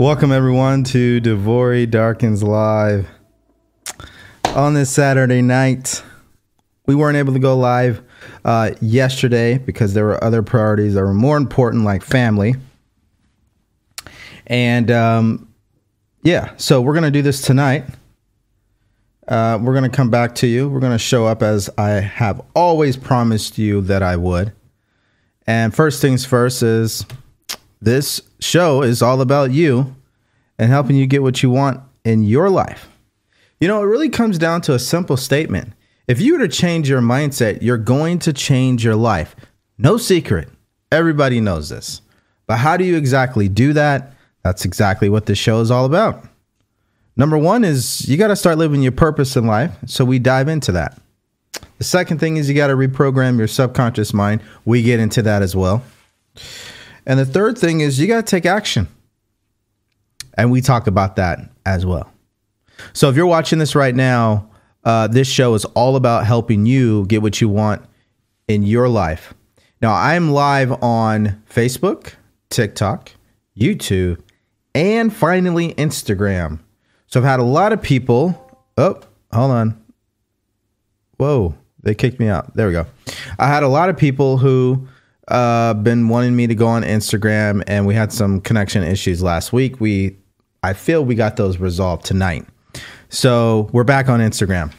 Welcome everyone to DeVory Darkins Live. On this Saturday night, we weren't able to go live uh, yesterday because there were other priorities that were more important, like family. And um, yeah, so we're gonna do this tonight. Uh, we're gonna come back to you. We're gonna show up as I have always promised you that I would. And first things first is this show is all about you and helping you get what you want in your life. You know, it really comes down to a simple statement. If you were to change your mindset, you're going to change your life. No secret. Everybody knows this. But how do you exactly do that? That's exactly what this show is all about. Number one is you got to start living your purpose in life. So we dive into that. The second thing is you got to reprogram your subconscious mind. We get into that as well. And the third thing is you got to take action. And we talk about that as well. So if you're watching this right now, uh, this show is all about helping you get what you want in your life. Now, I'm live on Facebook, TikTok, YouTube, and finally Instagram. So I've had a lot of people. Oh, hold on. Whoa, they kicked me out. There we go. I had a lot of people who uh been wanting me to go on Instagram and we had some connection issues last week. We I feel we got those resolved tonight. So we're back on Instagram.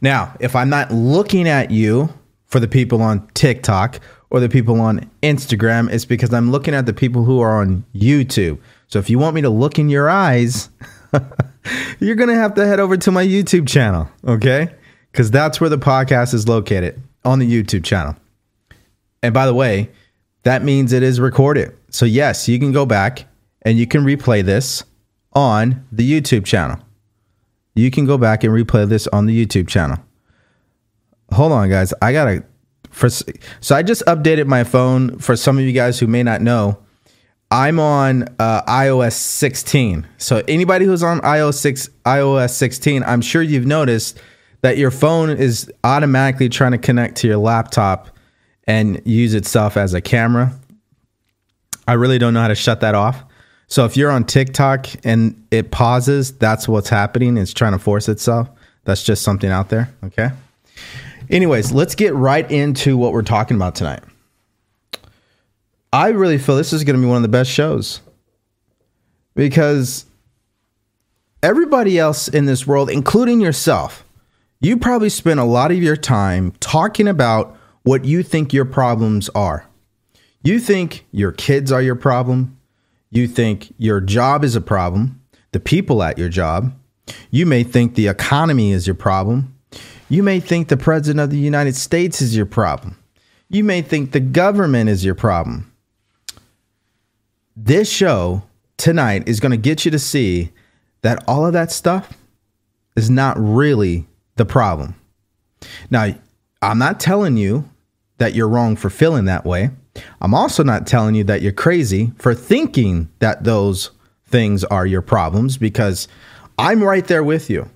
Now, if I'm not looking at you for the people on TikTok or the people on Instagram, it's because I'm looking at the people who are on YouTube. So if you want me to look in your eyes, you're going to have to head over to my YouTube channel, okay? Because that's where the podcast is located on the YouTube channel. And by the way, that means it is recorded. So, yes, you can go back and you can replay this on the YouTube channel. You can go back and replay this on the YouTube channel. Hold on, guys. I got to. For, so I just updated my phone for some of you guys who may not know. I'm on uh, iOS 16. So anybody who's on iOS 6, iOS 16, I'm sure you've noticed that your phone is automatically trying to connect to your laptop and use itself as a camera. I really don't know how to shut that off. So if you're on TikTok and it pauses, that's what's happening. It's trying to force itself. That's just something out there. Okay. Anyways, let's get right into what we're talking about tonight. I really feel this is going to be one of the best shows because everybody else in this world, including yourself, you probably spend a lot of your time talking about what you think your problems are. You think your kids are your problem. You think your job is a problem, the people at your job. You may think the economy is your problem. You may think the president of the United States is your problem. You may think the government is your problem. This show tonight is going to get you to see that all of that stuff is not really the problem. Now, I'm not telling you that you're wrong for feeling that way. I'm also not telling you that you're crazy for thinking that those things are your problems because I'm right there with you.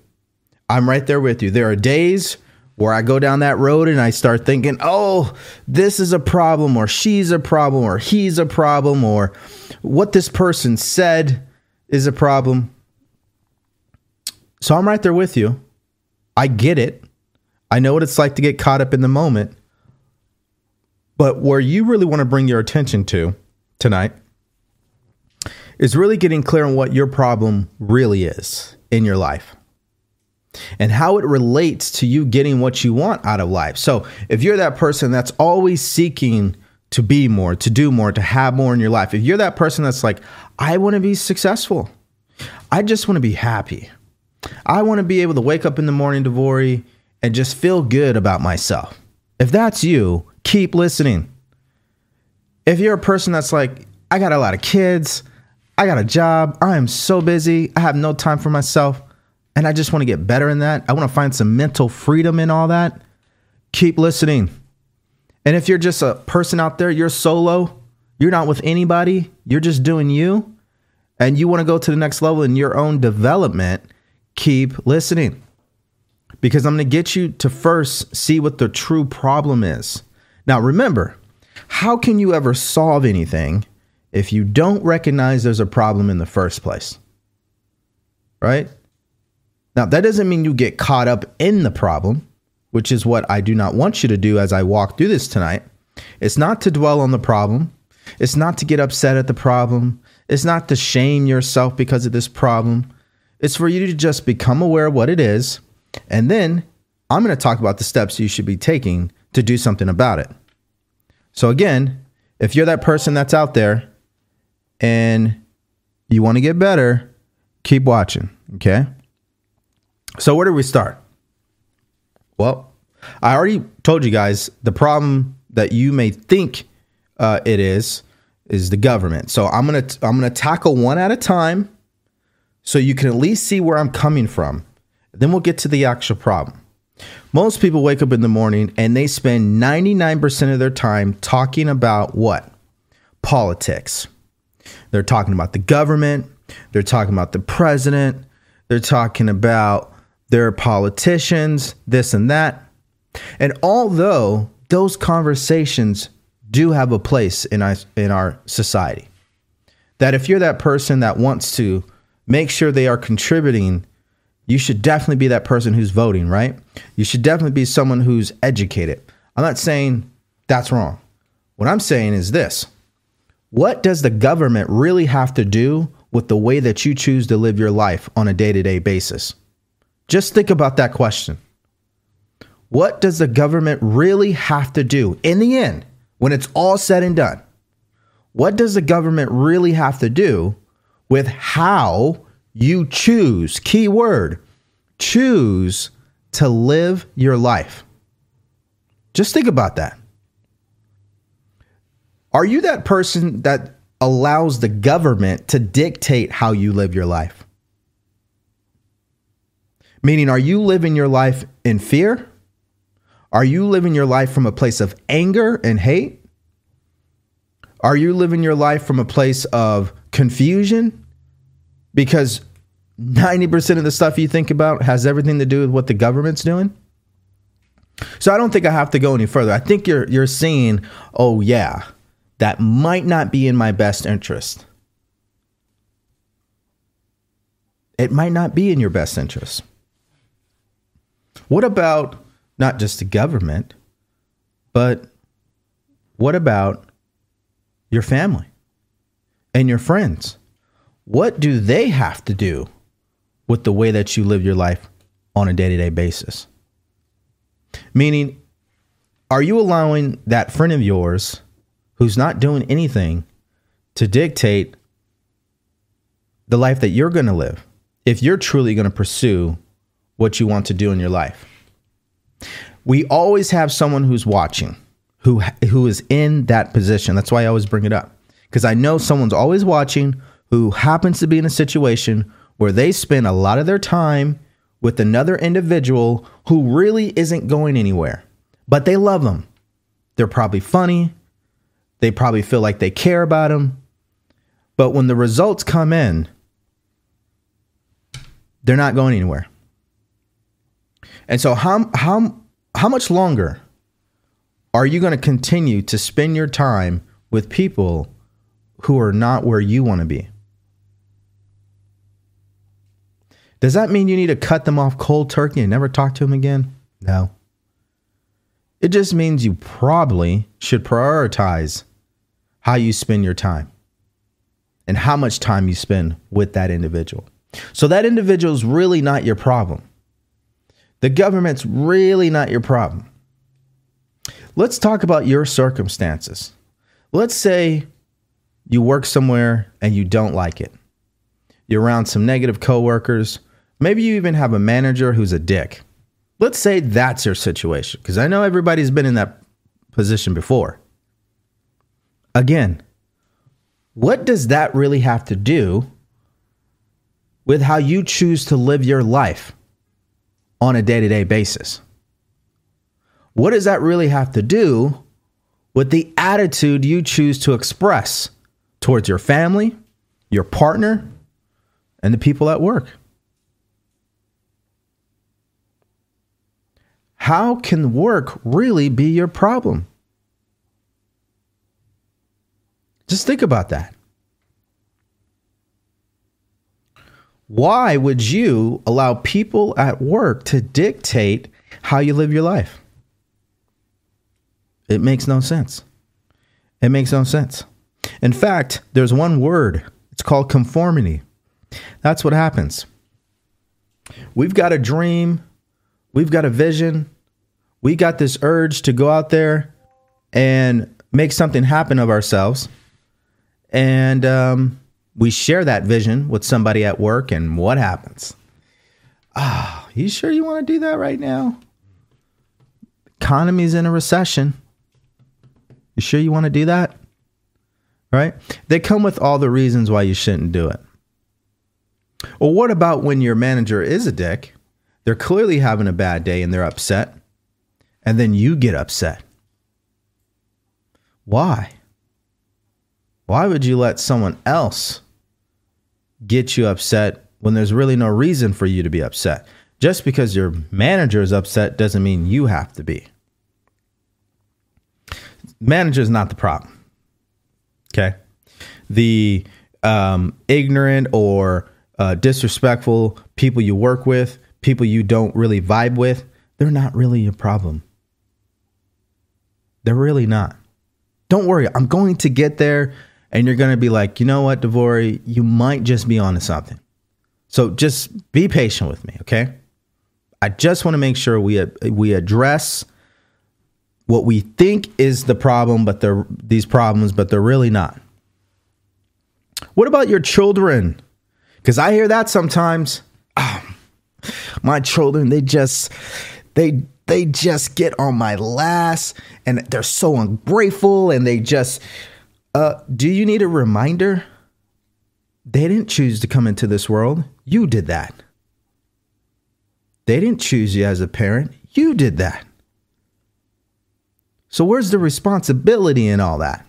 I'm right there with you. There are days where I go down that road and I start thinking, oh, this is a problem, or she's a problem, or he's a problem, or what this person said is a problem. So I'm right there with you. I get it. I know what it's like to get caught up in the moment. But where you really want to bring your attention to tonight is really getting clear on what your problem really is in your life and how it relates to you getting what you want out of life. So, if you're that person that's always seeking to be more, to do more, to have more in your life, if you're that person that's like, I want to be successful, I just want to be happy, I want to be able to wake up in the morning, DeVory, and just feel good about myself. If that's you, keep listening. If you're a person that's like, I got a lot of kids, I got a job, I am so busy, I have no time for myself, and I just want to get better in that, I want to find some mental freedom in all that, keep listening. And if you're just a person out there, you're solo, you're not with anybody, you're just doing you, and you want to go to the next level in your own development, keep listening. Because I'm going to get you to first see what the true problem is. Now, remember, how can you ever solve anything if you don't recognize there's a problem in the first place. Right? Now, that doesn't mean you get caught up in the problem, which is what I do not want you to do as I walk through this tonight. It's not to dwell on the problem, it's not to get upset at the problem, it's not to shame yourself because of this problem. It's for you to just become aware of what it is. And then I'm going to talk about the steps you should be taking to do something about it. So, again, if you're that person that's out there and you want to get better, keep watching. Okay. So, where do we start? Well, I already told you guys the problem that you may think uh, it is is the government. So I'm gonna I'm gonna tackle one at a time, so you can at least see where I'm coming from. Then we'll get to the actual problem. Most people wake up in the morning and they spend 99% of their time talking about what? Politics. They're talking about the government, they're talking about the president, they're talking about their politicians, this and that. And although those conversations do have a place in our, in our society, that if you're that person that wants to make sure they are contributing, you should definitely be that person who's voting, right? You should definitely be someone who's educated. I'm not saying that's wrong. What I'm saying is this What does the government really have to do with the way that you choose to live your life on a day to day basis? Just think about that question. What does the government really have to do in the end, when it's all said and done? What does the government really have to do with how you choose, key word, choose to live your life? Just think about that. Are you that person that allows the government to dictate how you live your life? Meaning, are you living your life in fear? Are you living your life from a place of anger and hate? Are you living your life from a place of confusion? Because 90% of the stuff you think about has everything to do with what the government's doing. So I don't think I have to go any further. I think you're you're seeing, oh yeah, that might not be in my best interest. It might not be in your best interest. What about not just the government, but what about your family and your friends? What do they have to do with the way that you live your life on a day to day basis? Meaning, are you allowing that friend of yours who's not doing anything to dictate the life that you're going to live if you're truly going to pursue what you want to do in your life? We always have someone who's watching, who who is in that position. That's why I always bring it up because I know someone's always watching who happens to be in a situation where they spend a lot of their time with another individual who really isn't going anywhere, but they love them. They're probably funny. They probably feel like they care about them. But when the results come in, they're not going anywhere. And so how how how much longer are you going to continue to spend your time with people who are not where you want to be? Does that mean you need to cut them off cold turkey and never talk to them again? No. It just means you probably should prioritize how you spend your time and how much time you spend with that individual. So that individual is really not your problem. The government's really not your problem. Let's talk about your circumstances. Let's say you work somewhere and you don't like it. You're around some negative coworkers. Maybe you even have a manager who's a dick. Let's say that's your situation, because I know everybody's been in that position before. Again, what does that really have to do with how you choose to live your life? on a day to day basis. What does that really have to do with the attitude you choose to express towards your family, your partner, and the people at work? How can work really be your problem? Just think about that. Why would you allow people at work to dictate how you live your life? It makes no sense. It makes no sense. In fact, there's one word, it's called conformity. That's what happens. We've got a dream, we've got a vision, we got this urge to go out there and make something happen of ourselves. And um, we share that vision with somebody at work, and what happens? Ah, oh, you sure you want to do that right now? Economy's in a recession. You sure you want to do that? Right? They come with all the reasons why you shouldn't do it. Well, what about when your manager is a dick? They're clearly having a bad day and they're upset. And then you get upset. Why? Why would you let someone else get you upset when there's really no reason for you to be upset? Just because your manager is upset doesn't mean you have to be. Manager is not the problem. Okay. The um, ignorant or uh, disrespectful people you work with, people you don't really vibe with, they're not really a problem. They're really not. Don't worry, I'm going to get there and you're going to be like, you know what, DeVory, you might just be onto something. So just be patient with me, okay? I just want to make sure we we address what we think is the problem, but they're these problems, but they're really not. What about your children? Because I hear that sometimes. Oh, my children, they just they they just get on my last and they're so ungrateful and they just uh do you need a reminder? They didn't choose to come into this world. You did that. They didn't choose you as a parent. You did that. So where's the responsibility in all that?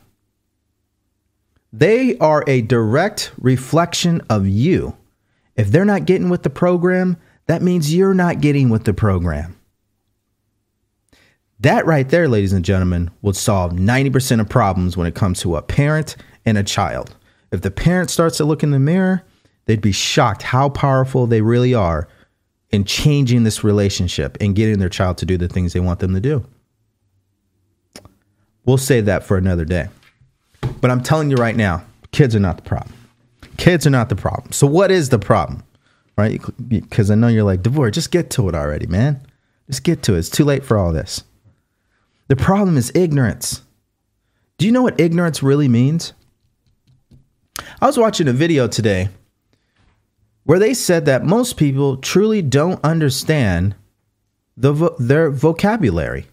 They are a direct reflection of you. If they're not getting with the program, that means you're not getting with the program. That right there, ladies and gentlemen, would solve 90% of problems when it comes to a parent and a child. If the parent starts to look in the mirror, they'd be shocked how powerful they really are in changing this relationship and getting their child to do the things they want them to do. We'll save that for another day. But I'm telling you right now, kids are not the problem. Kids are not the problem. So what is the problem? Right? Because I know you're like, Devor, just get to it already, man. Just get to it. It's too late for all this. The problem is ignorance. Do you know what ignorance really means? I was watching a video today where they said that most people truly don't understand the vo- their vocabulary.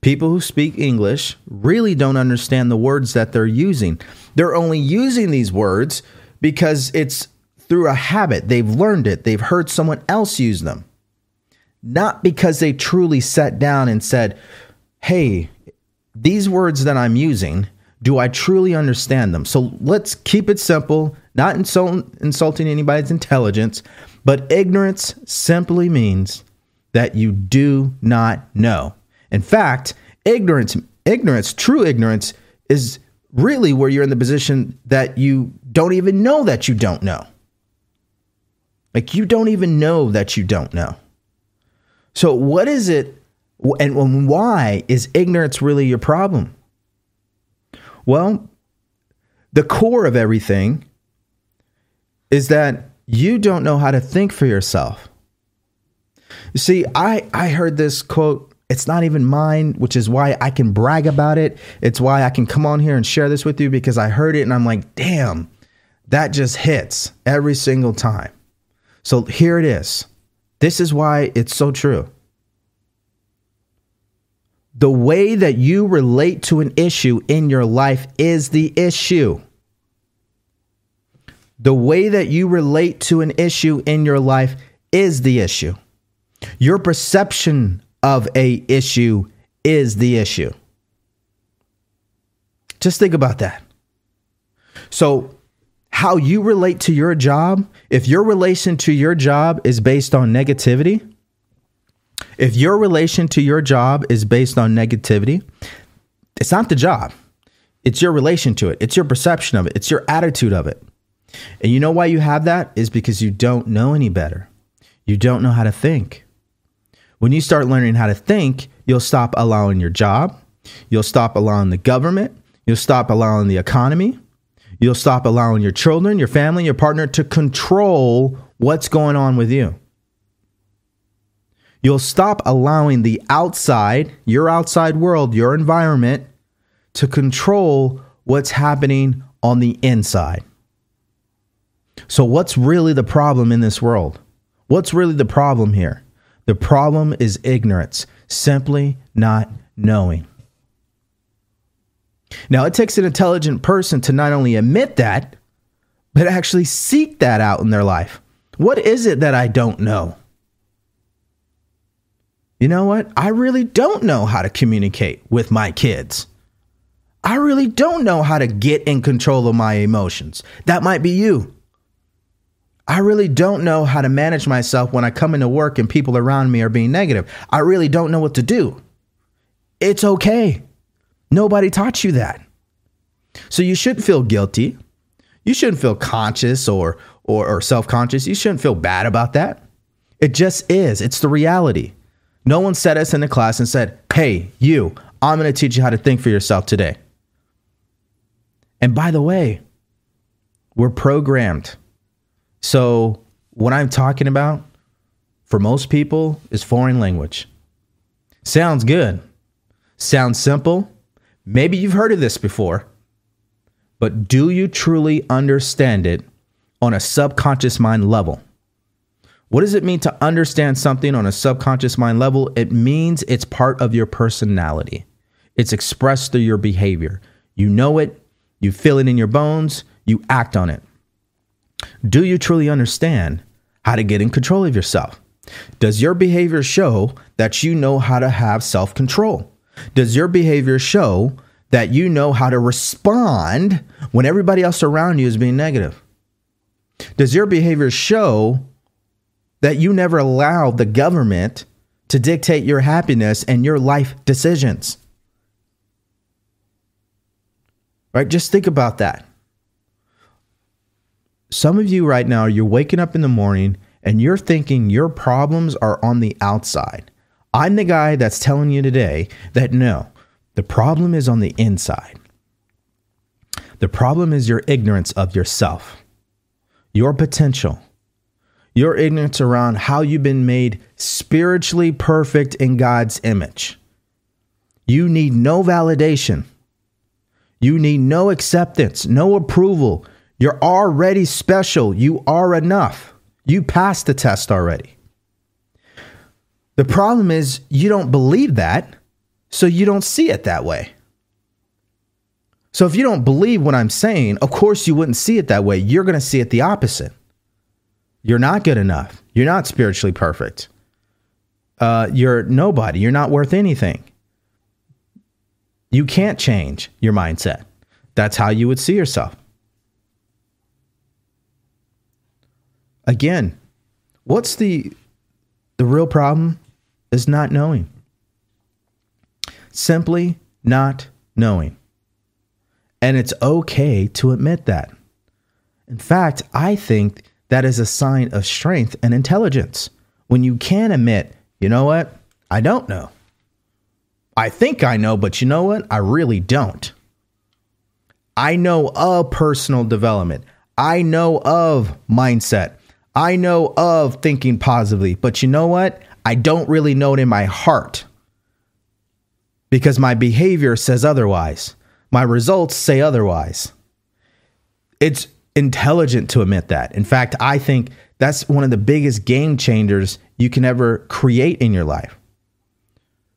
People who speak English really don't understand the words that they're using. They're only using these words because it's through a habit. They've learned it, they've heard someone else use them. Not because they truly sat down and said, hey, these words that I'm using, do I truly understand them? So let's keep it simple, not insult, insulting anybody's intelligence, but ignorance simply means that you do not know. In fact, ignorance, ignorance, true ignorance is really where you're in the position that you don't even know that you don't know. Like you don't even know that you don't know. So what is it and why is ignorance really your problem? Well, the core of everything is that you don't know how to think for yourself. You see, I, I heard this quote it's not even mine, which is why I can brag about it. It's why I can come on here and share this with you because I heard it and I'm like, damn, that just hits every single time. So here it is. This is why it's so true. The way that you relate to an issue in your life is the issue. The way that you relate to an issue in your life is the issue. Your perception of a issue is the issue. Just think about that. So, how you relate to your job, if your relation to your job is based on negativity, if your relation to your job is based on negativity, it's not the job. It's your relation to it. It's your perception of it. It's your attitude of it. And you know why you have that? Is because you don't know any better. You don't know how to think. When you start learning how to think, you'll stop allowing your job, you'll stop allowing the government, you'll stop allowing the economy, you'll stop allowing your children, your family, your partner to control what's going on with you. You'll stop allowing the outside, your outside world, your environment, to control what's happening on the inside. So, what's really the problem in this world? What's really the problem here? The problem is ignorance, simply not knowing. Now, it takes an intelligent person to not only admit that, but actually seek that out in their life. What is it that I don't know? You know what? I really don't know how to communicate with my kids. I really don't know how to get in control of my emotions. That might be you. I really don't know how to manage myself when I come into work and people around me are being negative. I really don't know what to do. It's okay. Nobody taught you that. So you shouldn't feel guilty. You shouldn't feel conscious or or, or self-conscious. You shouldn't feel bad about that. It just is. It's the reality. No one set us in the class and said, "Hey, you, I'm going to teach you how to think for yourself today." And by the way, we're programmed so, what I'm talking about for most people is foreign language. Sounds good. Sounds simple. Maybe you've heard of this before. But do you truly understand it on a subconscious mind level? What does it mean to understand something on a subconscious mind level? It means it's part of your personality. It's expressed through your behavior. You know it, you feel it in your bones, you act on it. Do you truly understand how to get in control of yourself? Does your behavior show that you know how to have self control? Does your behavior show that you know how to respond when everybody else around you is being negative? Does your behavior show that you never allow the government to dictate your happiness and your life decisions? Right? Just think about that. Some of you right now, you're waking up in the morning and you're thinking your problems are on the outside. I'm the guy that's telling you today that no, the problem is on the inside. The problem is your ignorance of yourself, your potential, your ignorance around how you've been made spiritually perfect in God's image. You need no validation. You need no acceptance, no approval. You're already special. You are enough. You passed the test already. The problem is you don't believe that, so you don't see it that way. So if you don't believe what I'm saying, of course you wouldn't see it that way. You're going to see it the opposite. You're not good enough. You're not spiritually perfect. Uh, you're nobody. You're not worth anything. You can't change your mindset. That's how you would see yourself. again, what's the the real problem is not knowing. Simply not knowing. And it's okay to admit that. In fact, I think that is a sign of strength and intelligence when you can admit, you know what? I don't know. I think I know, but you know what? I really don't. I know of personal development. I know of mindset. I know of thinking positively, but you know what? I don't really know it in my heart because my behavior says otherwise. My results say otherwise. It's intelligent to admit that. In fact, I think that's one of the biggest game changers you can ever create in your life.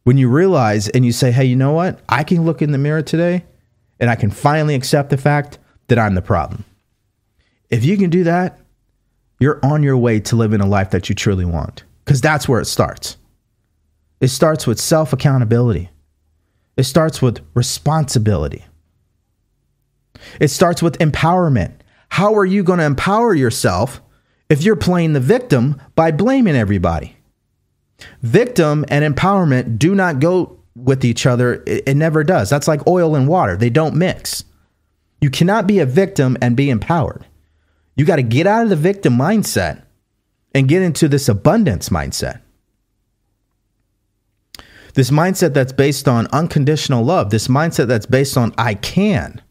When you realize and you say, hey, you know what? I can look in the mirror today and I can finally accept the fact that I'm the problem. If you can do that, you're on your way to living a life that you truly want. Because that's where it starts. It starts with self accountability, it starts with responsibility, it starts with empowerment. How are you going to empower yourself if you're playing the victim by blaming everybody? Victim and empowerment do not go with each other. It, it never does. That's like oil and water, they don't mix. You cannot be a victim and be empowered. You got to get out of the victim mindset and get into this abundance mindset. This mindset that's based on unconditional love, this mindset that's based on I can,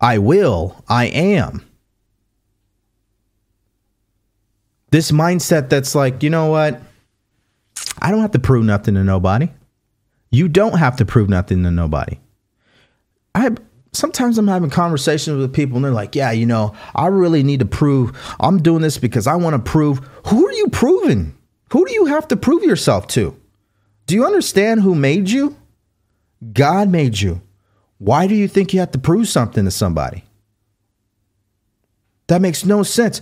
I will, I am. This mindset that's like, you know what? I don't have to prove nothing to nobody. You don't have to prove nothing to nobody. I sometimes I'm having conversations with people and they're like, yeah, you know, I really need to prove I'm doing this because I want to prove. Who are you proving? Who do you have to prove yourself to? Do you understand who made you? God made you. Why do you think you have to prove something to somebody? That makes no sense.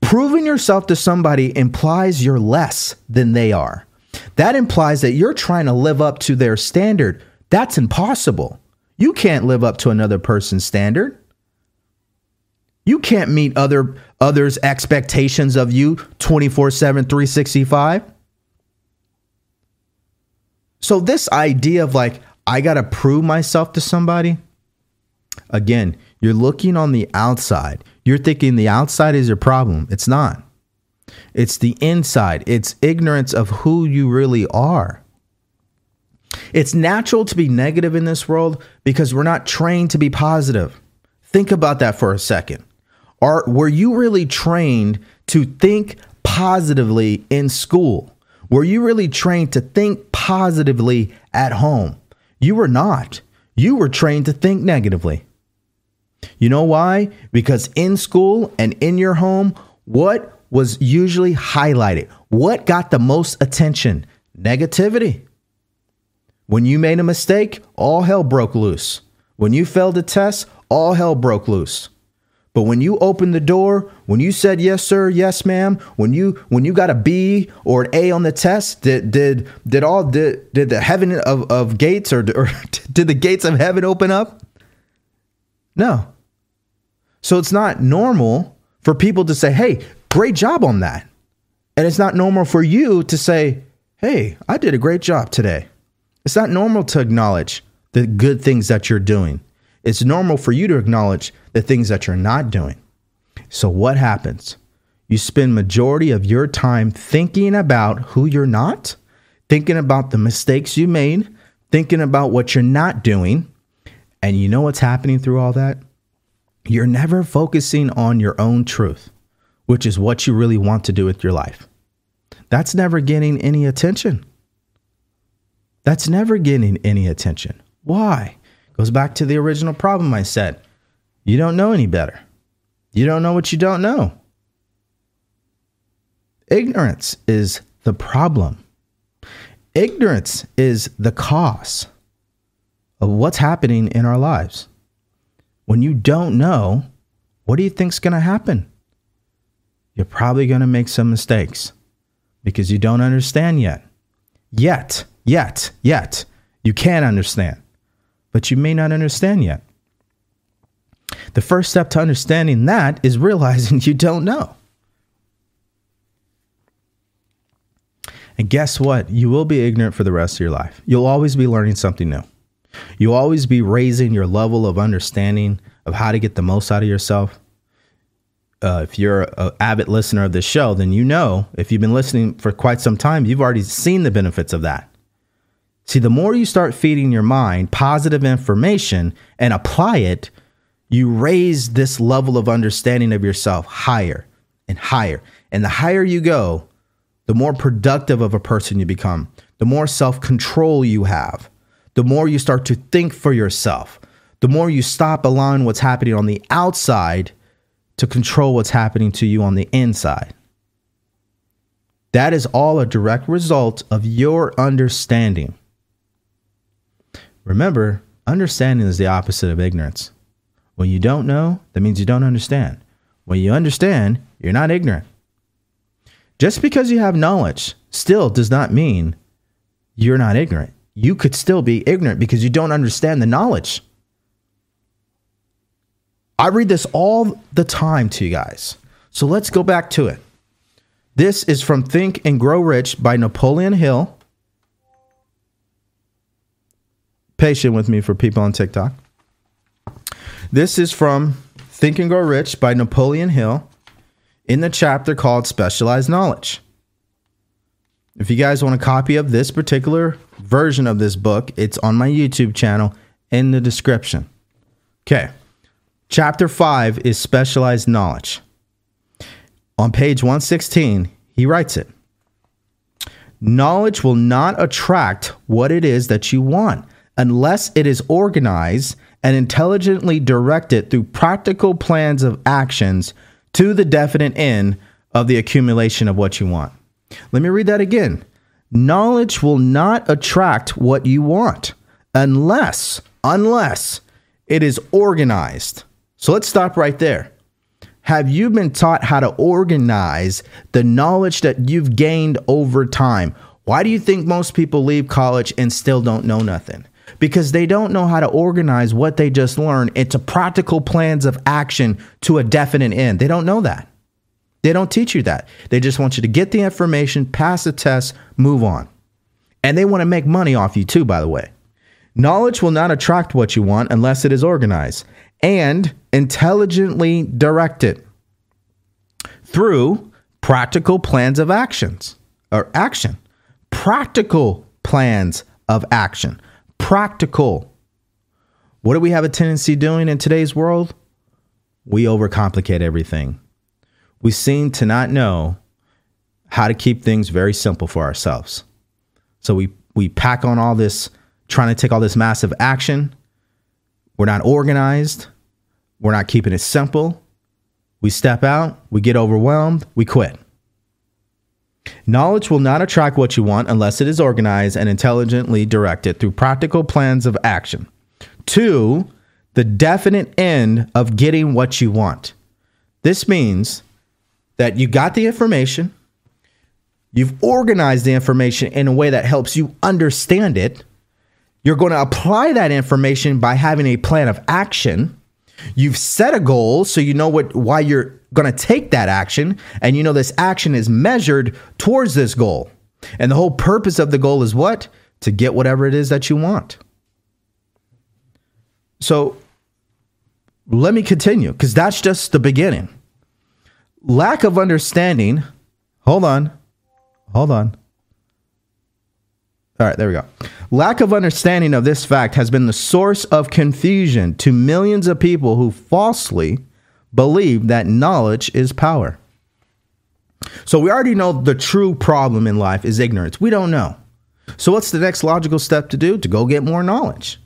Proving yourself to somebody implies you're less than they are. That implies that you're trying to live up to their standard. That's impossible. You can't live up to another person's standard. You can't meet other others' expectations of you 24/7 365. So this idea of like I got to prove myself to somebody again, you're looking on the outside. You're thinking the outside is your problem. It's not. It's the inside. It's ignorance of who you really are. It's natural to be negative in this world because we're not trained to be positive. Think about that for a second. Are were you really trained to think positively in school? Were you really trained to think positively at home? You were not. You were trained to think negatively. You know why? Because in school and in your home, what was usually highlighted? What got the most attention? Negativity. When you made a mistake, all hell broke loose. When you failed a test, all hell broke loose. But when you opened the door, when you said yes sir, yes ma'am, when you when you got a B or an A on the test, did did did all did, did the heaven of, of gates or, or did the gates of heaven open up? No. So it's not normal for people to say, "Hey, great job on that." And it's not normal for you to say, "Hey, I did a great job today." It's not normal to acknowledge the good things that you're doing. It's normal for you to acknowledge the things that you're not doing. So what happens? You spend majority of your time thinking about who you're not, thinking about the mistakes you made, thinking about what you're not doing. And you know what's happening through all that? You're never focusing on your own truth, which is what you really want to do with your life. That's never getting any attention. That's never getting any attention. Why? Goes back to the original problem I said. You don't know any better. You don't know what you don't know. Ignorance is the problem. Ignorance is the cause of what's happening in our lives. When you don't know, what do you think's going to happen? You're probably going to make some mistakes because you don't understand yet. Yet Yet, yet, you can't understand, but you may not understand yet. The first step to understanding that is realizing you don't know. And guess what? You will be ignorant for the rest of your life. You'll always be learning something new. You'll always be raising your level of understanding of how to get the most out of yourself. Uh, if you're an avid listener of this show, then you know if you've been listening for quite some time, you've already seen the benefits of that. See, the more you start feeding your mind positive information and apply it, you raise this level of understanding of yourself higher and higher. And the higher you go, the more productive of a person you become, the more self control you have, the more you start to think for yourself, the more you stop allowing what's happening on the outside to control what's happening to you on the inside. That is all a direct result of your understanding. Remember, understanding is the opposite of ignorance. When you don't know, that means you don't understand. When you understand, you're not ignorant. Just because you have knowledge still does not mean you're not ignorant. You could still be ignorant because you don't understand the knowledge. I read this all the time to you guys. So let's go back to it. This is from Think and Grow Rich by Napoleon Hill. Patient with me for people on TikTok. This is from Think and Grow Rich by Napoleon Hill. in the chapter called Specialized Knowledge. If you guys want a copy of this particular version of this book, it's on my YouTube channel in the description. Okay. Chapter 5 is Specialized Knowledge. On page 116, he writes it Knowledge will not attract what it is that you want unless it is organized and intelligently directed through practical plans of actions to the definite end of the accumulation of what you want. Let me read that again. Knowledge will not attract what you want unless, unless it is organized. So let's stop right there. Have you been taught how to organize the knowledge that you've gained over time? Why do you think most people leave college and still don't know nothing? Because they don't know how to organize what they just learned into practical plans of action to a definite end. They don't know that. They don't teach you that. They just want you to get the information, pass the test, move on. And they want to make money off you too, by the way. Knowledge will not attract what you want unless it is organized and intelligently directed through practical plans of actions or action. Practical plans of action. Practical. What do we have a tendency doing in today's world? We overcomplicate everything we seem to not know how to keep things very simple for ourselves. So we we pack on all this trying to take all this massive action. We're not organized. We're not keeping it simple. We step out, we get overwhelmed, we quit. Knowledge will not attract what you want unless it is organized and intelligently directed through practical plans of action to the definite end of getting what you want. This means that you got the information, you've organized the information in a way that helps you understand it. You're going to apply that information by having a plan of action. You've set a goal so you know what why you're going to take that action and you know this action is measured towards this goal. And the whole purpose of the goal is what? To get whatever it is that you want. So let me continue because that's just the beginning lack of understanding. Hold on. Hold on. All right, there we go. Lack of understanding of this fact has been the source of confusion to millions of people who falsely believe that knowledge is power. So we already know the true problem in life is ignorance. We don't know. So what's the next logical step to do? To go get more knowledge.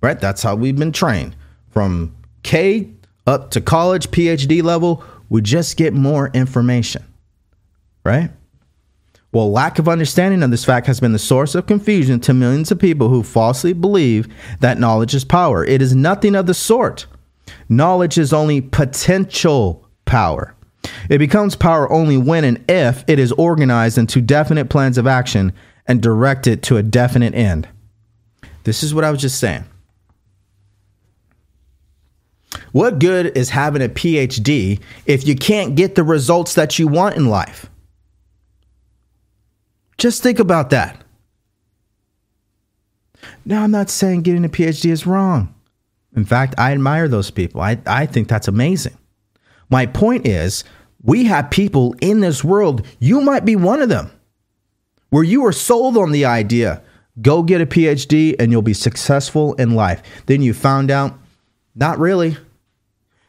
Right? That's how we've been trained from K up to college, PhD level we just get more information, right? Well, lack of understanding of this fact has been the source of confusion to millions of people who falsely believe that knowledge is power. It is nothing of the sort. Knowledge is only potential power. It becomes power only when and if it is organized into definite plans of action and directed to a definite end. This is what I was just saying. What good is having a PhD if you can't get the results that you want in life? Just think about that. Now, I'm not saying getting a PhD is wrong. In fact, I admire those people. I, I think that's amazing. My point is, we have people in this world, you might be one of them, where you are sold on the idea go get a PhD and you'll be successful in life. Then you found out, not really.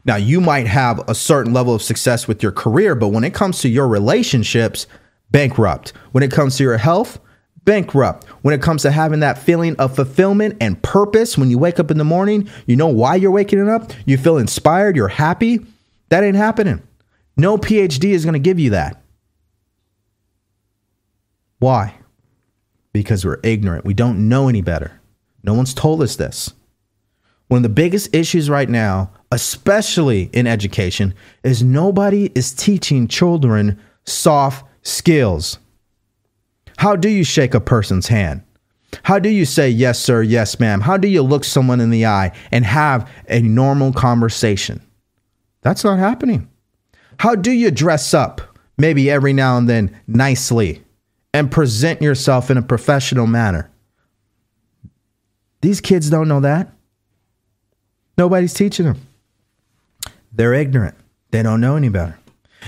Now, you might have a certain level of success with your career, but when it comes to your relationships, bankrupt. When it comes to your health, bankrupt. When it comes to having that feeling of fulfillment and purpose, when you wake up in the morning, you know why you're waking up, you feel inspired, you're happy, that ain't happening. No PhD is going to give you that. Why? Because we're ignorant. We don't know any better. No one's told us this. One of the biggest issues right now, especially in education, is nobody is teaching children soft skills. How do you shake a person's hand? How do you say yes, sir, yes, ma'am? How do you look someone in the eye and have a normal conversation? That's not happening. How do you dress up, maybe every now and then, nicely and present yourself in a professional manner? These kids don't know that. Nobody's teaching them. They're ignorant. They don't know any better.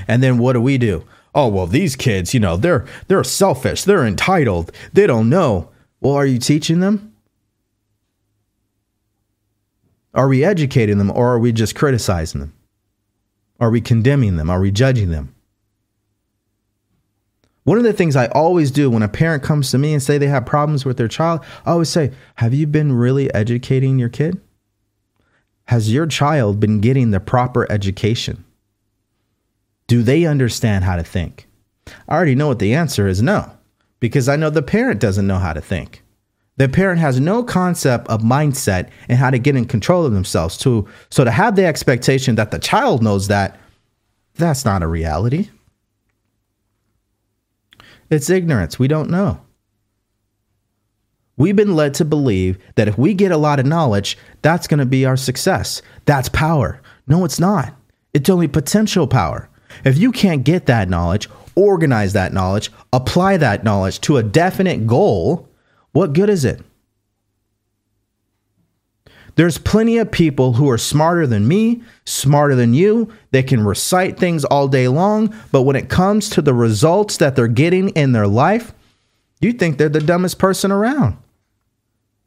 And then what do we do? Oh, well, these kids, you know, they're they're selfish, they're entitled, they don't know. Well, are you teaching them? Are we educating them or are we just criticizing them? Are we condemning them? Are we judging them? One of the things I always do when a parent comes to me and say they have problems with their child, I always say, "Have you been really educating your kid? Has your child been getting the proper education? Do they understand how to think?" I already know what the answer is no, because I know the parent doesn't know how to think. The parent has no concept of mindset and how to get in control of themselves. To, so to have the expectation that the child knows that, that's not a reality. It's ignorance. We don't know. We've been led to believe that if we get a lot of knowledge, that's going to be our success. That's power. No, it's not. It's only potential power. If you can't get that knowledge, organize that knowledge, apply that knowledge to a definite goal, what good is it? There's plenty of people who are smarter than me, smarter than you. They can recite things all day long, but when it comes to the results that they're getting in their life, you think they're the dumbest person around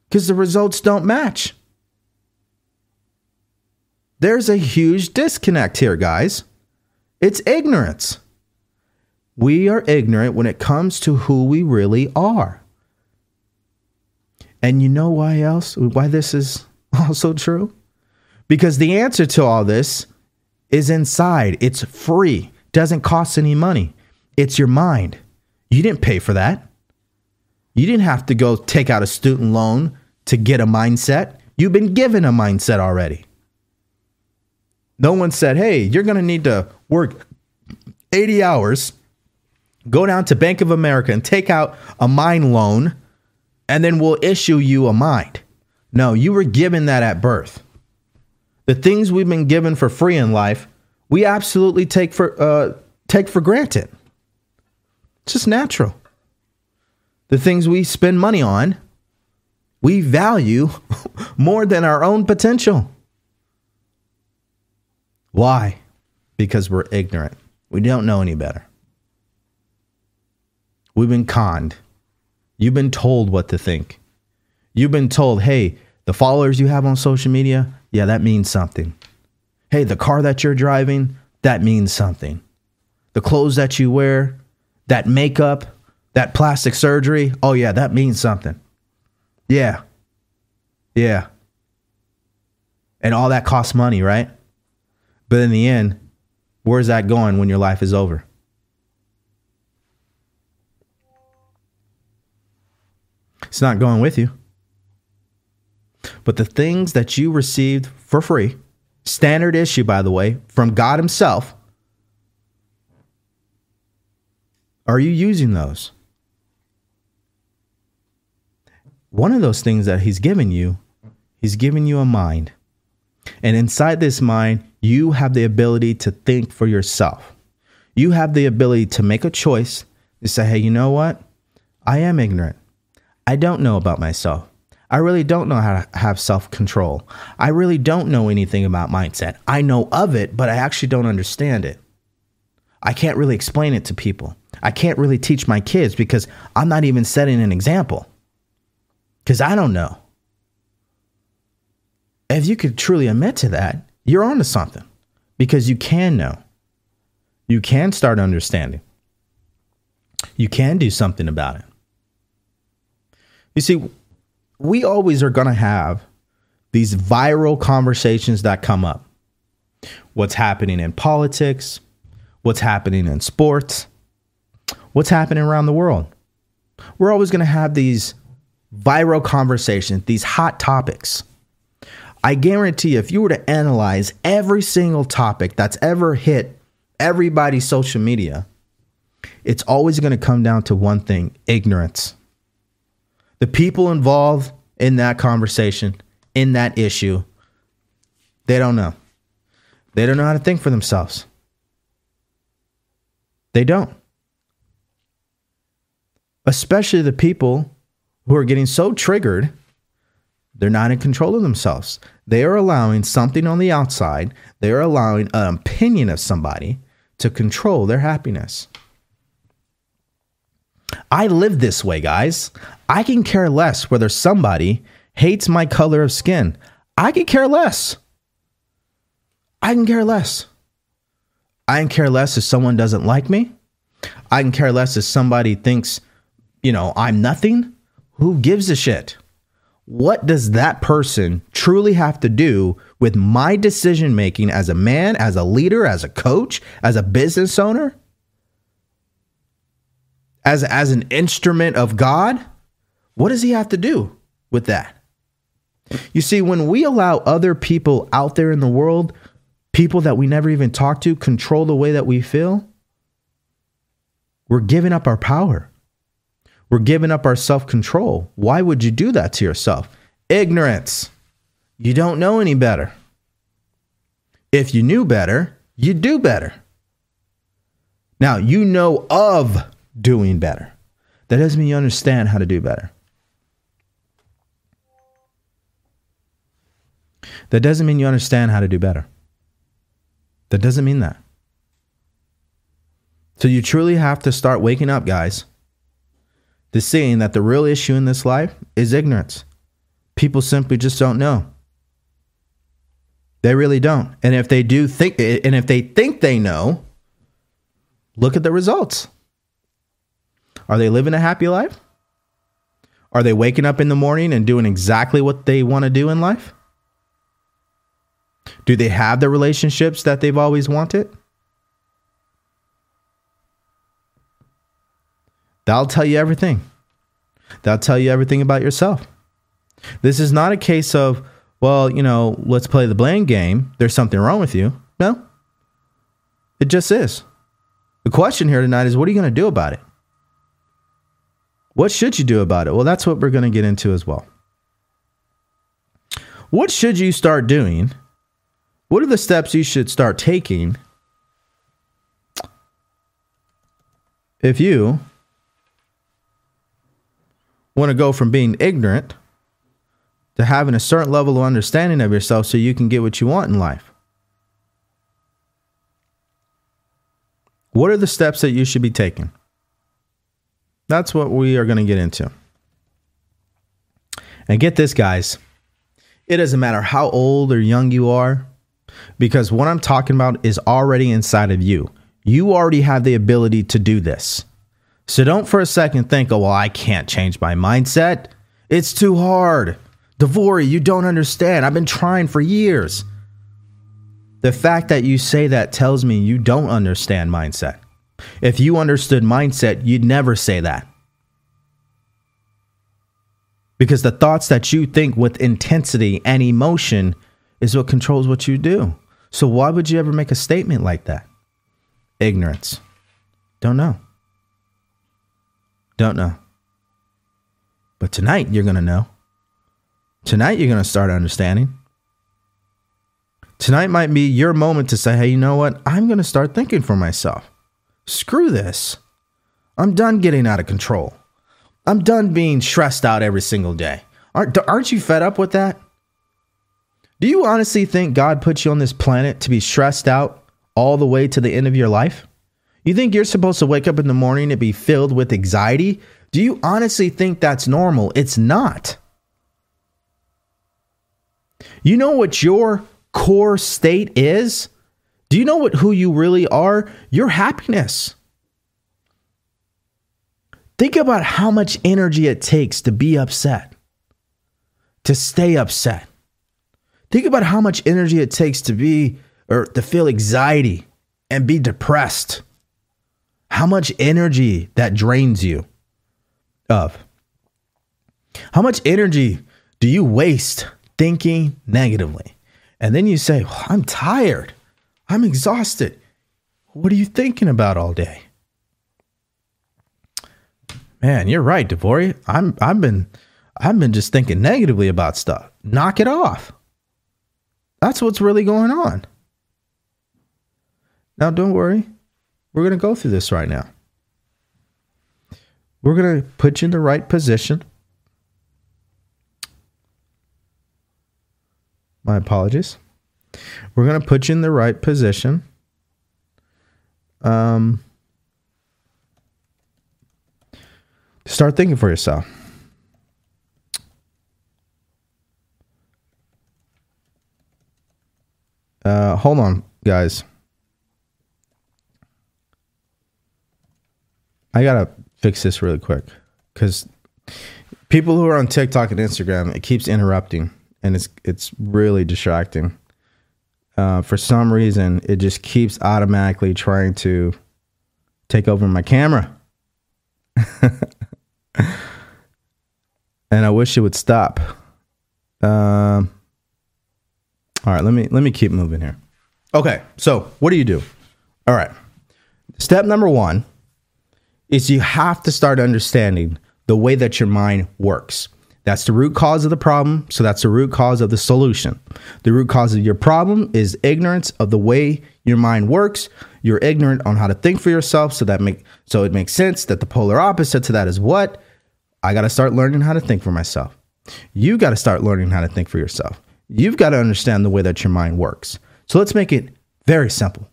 because the results don't match. There's a huge disconnect here, guys. It's ignorance. We are ignorant when it comes to who we really are. And you know why else? Why this is also true? Because the answer to all this is inside. It's free. Doesn't cost any money. It's your mind. You didn't pay for that. You didn't have to go take out a student loan to get a mindset. You've been given a mindset already. No one said, "Hey, you're going to need to work 80 hours, go down to Bank of America and take out a mind loan and then we'll issue you a mind. No, you were given that at birth. The things we've been given for free in life, we absolutely take for uh, take for granted. It's just natural. The things we spend money on, we value more than our own potential. Why? Because we're ignorant. We don't know any better. We've been conned. You've been told what to think. You've been told, hey, the followers you have on social media, yeah, that means something. Hey, the car that you're driving, that means something. The clothes that you wear, that makeup, that plastic surgery, oh, yeah, that means something. Yeah. Yeah. And all that costs money, right? But in the end, where's that going when your life is over? It's not going with you. But the things that you received for free, standard issue, by the way, from God Himself, are you using those? One of those things that He's given you, He's given you a mind. And inside this mind, you have the ability to think for yourself. You have the ability to make a choice to say, hey, you know what? I am ignorant. I don't know about myself. I really don't know how to have self control. I really don't know anything about mindset. I know of it, but I actually don't understand it. I can't really explain it to people. I can't really teach my kids because I'm not even setting an example because I don't know. If you could truly admit to that, you're onto something because you can know. You can start understanding. You can do something about it. You see, we always are going to have these viral conversations that come up. What's happening in politics? What's happening in sports? What's happening around the world? We're always going to have these viral conversations, these hot topics. I guarantee if you were to analyze every single topic that's ever hit everybody's social media, it's always going to come down to one thing ignorance. The people involved in that conversation, in that issue, they don't know. They don't know how to think for themselves. They don't. Especially the people who are getting so triggered, they're not in control of themselves. They are allowing something on the outside, they are allowing an opinion of somebody to control their happiness. I live this way, guys. I can care less whether somebody hates my color of skin. I can care less. I can care less. I can care less if someone doesn't like me. I can care less if somebody thinks, you know, I'm nothing. Who gives a shit? What does that person truly have to do with my decision making as a man, as a leader, as a coach, as a business owner? As, as an instrument of God? What does he have to do with that? You see, when we allow other people out there in the world, people that we never even talk to, control the way that we feel, we're giving up our power. We're giving up our self control. Why would you do that to yourself? Ignorance. You don't know any better. If you knew better, you'd do better. Now, you know of doing better. That doesn't mean you understand how to do better. That doesn't mean you understand how to do better. That doesn't mean that. So you truly have to start waking up, guys, to seeing that the real issue in this life is ignorance. People simply just don't know. They really don't. And if they do think and if they think they know, look at the results. Are they living a happy life? Are they waking up in the morning and doing exactly what they want to do in life? Do they have the relationships that they've always wanted? That'll tell you everything. That'll tell you everything about yourself. This is not a case of, well, you know, let's play the blame game. There's something wrong with you. No, it just is. The question here tonight is what are you going to do about it? What should you do about it? Well, that's what we're going to get into as well. What should you start doing what are the steps you should start taking if you want to go from being ignorant to having a certain level of understanding of yourself so you can get what you want in life? What are the steps that you should be taking? That's what we are going to get into. And get this, guys. It doesn't matter how old or young you are because what I'm talking about is already inside of you. You already have the ability to do this. So don't for a second think, oh, well, I can't change my mindset. It's too hard. DeVory, you don't understand. I've been trying for years. The fact that you say that tells me you don't understand mindset. If you understood mindset, you'd never say that. Because the thoughts that you think with intensity and emotion is what controls what you do. So why would you ever make a statement like that? Ignorance. Don't know. Don't know. But tonight you're going to know. Tonight you're going to start understanding. Tonight might be your moment to say, hey, you know what? I'm going to start thinking for myself. Screw this. I'm done getting out of control. I'm done being stressed out every single day. Aren't, aren't you fed up with that? Do you honestly think God put you on this planet to be stressed out all the way to the end of your life? You think you're supposed to wake up in the morning and be filled with anxiety? Do you honestly think that's normal? It's not. You know what your core state is? Do you know what who you really are? Your happiness. Think about how much energy it takes to be upset, to stay upset, Think about how much energy it takes to be or to feel anxiety and be depressed. How much energy that drains you of. How much energy do you waste thinking negatively? And then you say, well, I'm tired. I'm exhausted. What are you thinking about all day? Man, you're right, DeVory. I'm I've been I've been just thinking negatively about stuff. Knock it off. That's what's really going on. Now, don't worry. We're going to go through this right now. We're going to put you in the right position. My apologies. We're going to put you in the right position. um, start thinking for yourself. Uh, hold on, guys. I gotta fix this really quick because people who are on TikTok and Instagram, it keeps interrupting, and it's it's really distracting. Uh, for some reason, it just keeps automatically trying to take over my camera, and I wish it would stop. Um. All right, let me let me keep moving here. Okay, so what do you do? All right. Step number 1 is you have to start understanding the way that your mind works. That's the root cause of the problem, so that's the root cause of the solution. The root cause of your problem is ignorance of the way your mind works. You're ignorant on how to think for yourself, so that make so it makes sense that the polar opposite to that is what? I got to start learning how to think for myself. You got to start learning how to think for yourself. You've got to understand the way that your mind works. So let's make it very simple.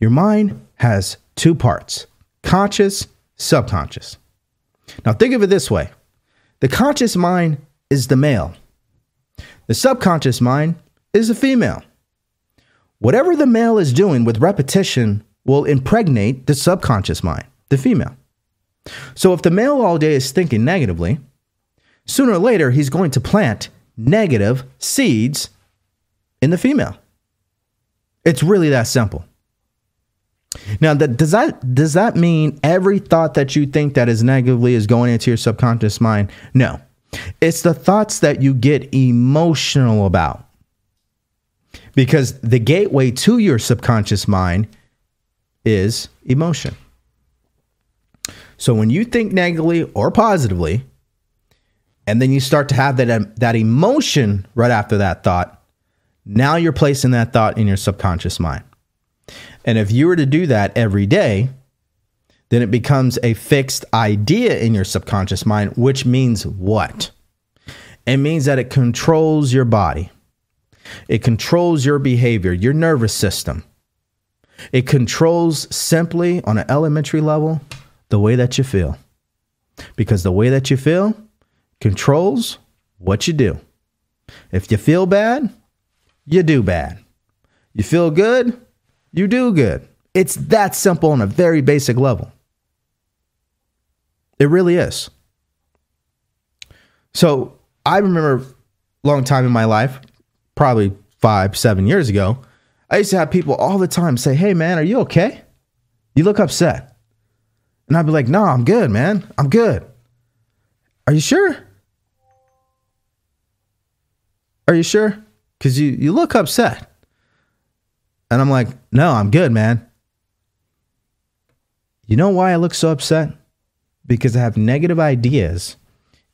Your mind has two parts conscious, subconscious. Now, think of it this way the conscious mind is the male, the subconscious mind is the female. Whatever the male is doing with repetition will impregnate the subconscious mind, the female. So if the male all day is thinking negatively, sooner or later he's going to plant negative seeds in the female. It's really that simple. Now, that, does that does that mean every thought that you think that is negatively is going into your subconscious mind? No. It's the thoughts that you get emotional about. Because the gateway to your subconscious mind is emotion. So when you think negatively or positively, and then you start to have that that emotion right after that thought, now you're placing that thought in your subconscious mind. And if you were to do that every day, then it becomes a fixed idea in your subconscious mind, which means what? It means that it controls your body. It controls your behavior, your nervous system. It controls simply on an elementary level the way that you feel. Because the way that you feel controls what you do. If you feel bad, you do bad. You feel good, you do good. It's that simple on a very basic level. It really is. So I remember a long time in my life, probably five, seven years ago, I used to have people all the time say, Hey man, are you okay? You look upset. And I'd be like, No, I'm good, man. I'm good. Are you sure? Are you sure? Because you, you look upset. And I'm like, no, I'm good, man. You know why I look so upset? Because I have negative ideas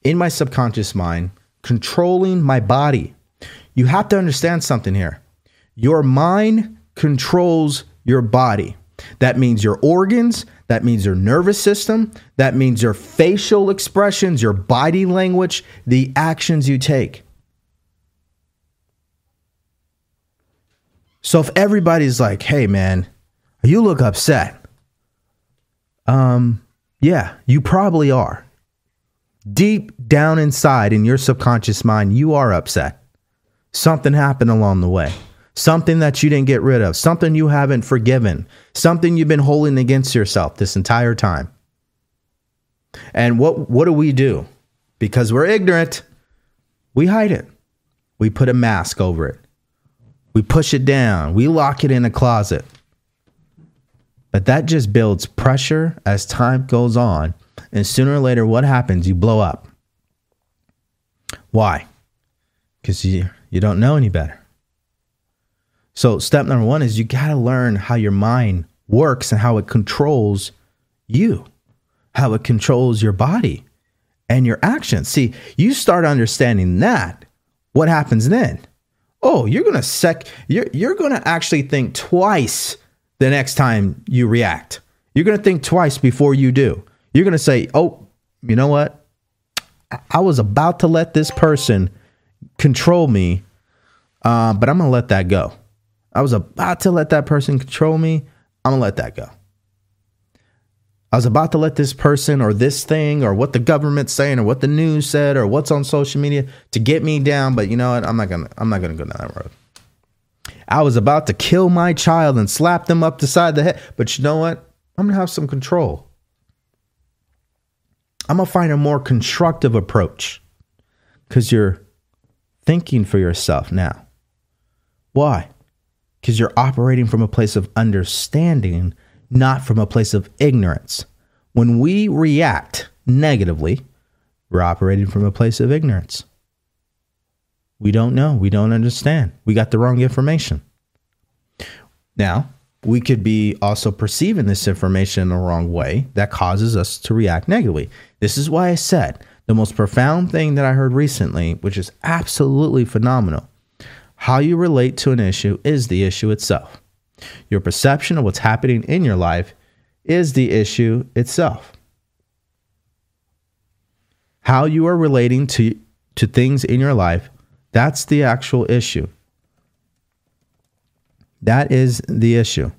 in my subconscious mind controlling my body. You have to understand something here. Your mind controls your body. That means your organs, that means your nervous system, that means your facial expressions, your body language, the actions you take. So if everybody's like, "Hey man, you look upset." Um, yeah, you probably are. Deep down inside in your subconscious mind, you are upset. Something happened along the way. Something that you didn't get rid of, something you haven't forgiven, something you've been holding against yourself this entire time. And what what do we do? Because we're ignorant, we hide it. We put a mask over it. We push it down. We lock it in a closet. But that just builds pressure as time goes on. And sooner or later, what happens? You blow up. Why? Because you, you don't know any better. So, step number one is you got to learn how your mind works and how it controls you, how it controls your body and your actions. See, you start understanding that. What happens then? Oh, you're gonna sec you're you're gonna actually think twice the next time you react. You're gonna think twice before you do. You're gonna say, oh, you know what? I was about to let this person control me, uh, but I'm gonna let that go. I was about to let that person control me. I'm gonna let that go. I was about to let this person or this thing or what the government's saying or what the news said or what's on social media to get me down, but you know what? I'm not gonna I'm not gonna go down that road. I was about to kill my child and slap them up the side of the head, but you know what? I'm gonna have some control. I'm gonna find a more constructive approach because you're thinking for yourself now. Why? Because you're operating from a place of understanding not from a place of ignorance. When we react negatively, we're operating from a place of ignorance. We don't know. We don't understand. We got the wrong information. Now, we could be also perceiving this information in the wrong way that causes us to react negatively. This is why I said the most profound thing that I heard recently, which is absolutely phenomenal. How you relate to an issue is the issue itself. Your perception of what's happening in your life is the issue itself. How you are relating to, to things in your life, that's the actual issue. That is the issue.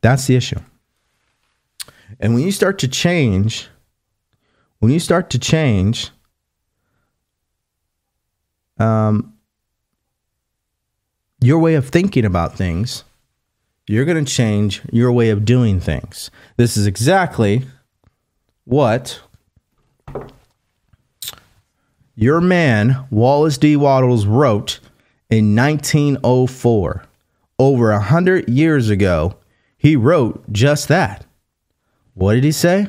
That's the issue. And when you start to change, when you start to change um, your way of thinking about things, you're going to change your way of doing things. This is exactly what your man, Wallace D. Wattles, wrote in 1904. Over a hundred years ago, he wrote just that. What did he say?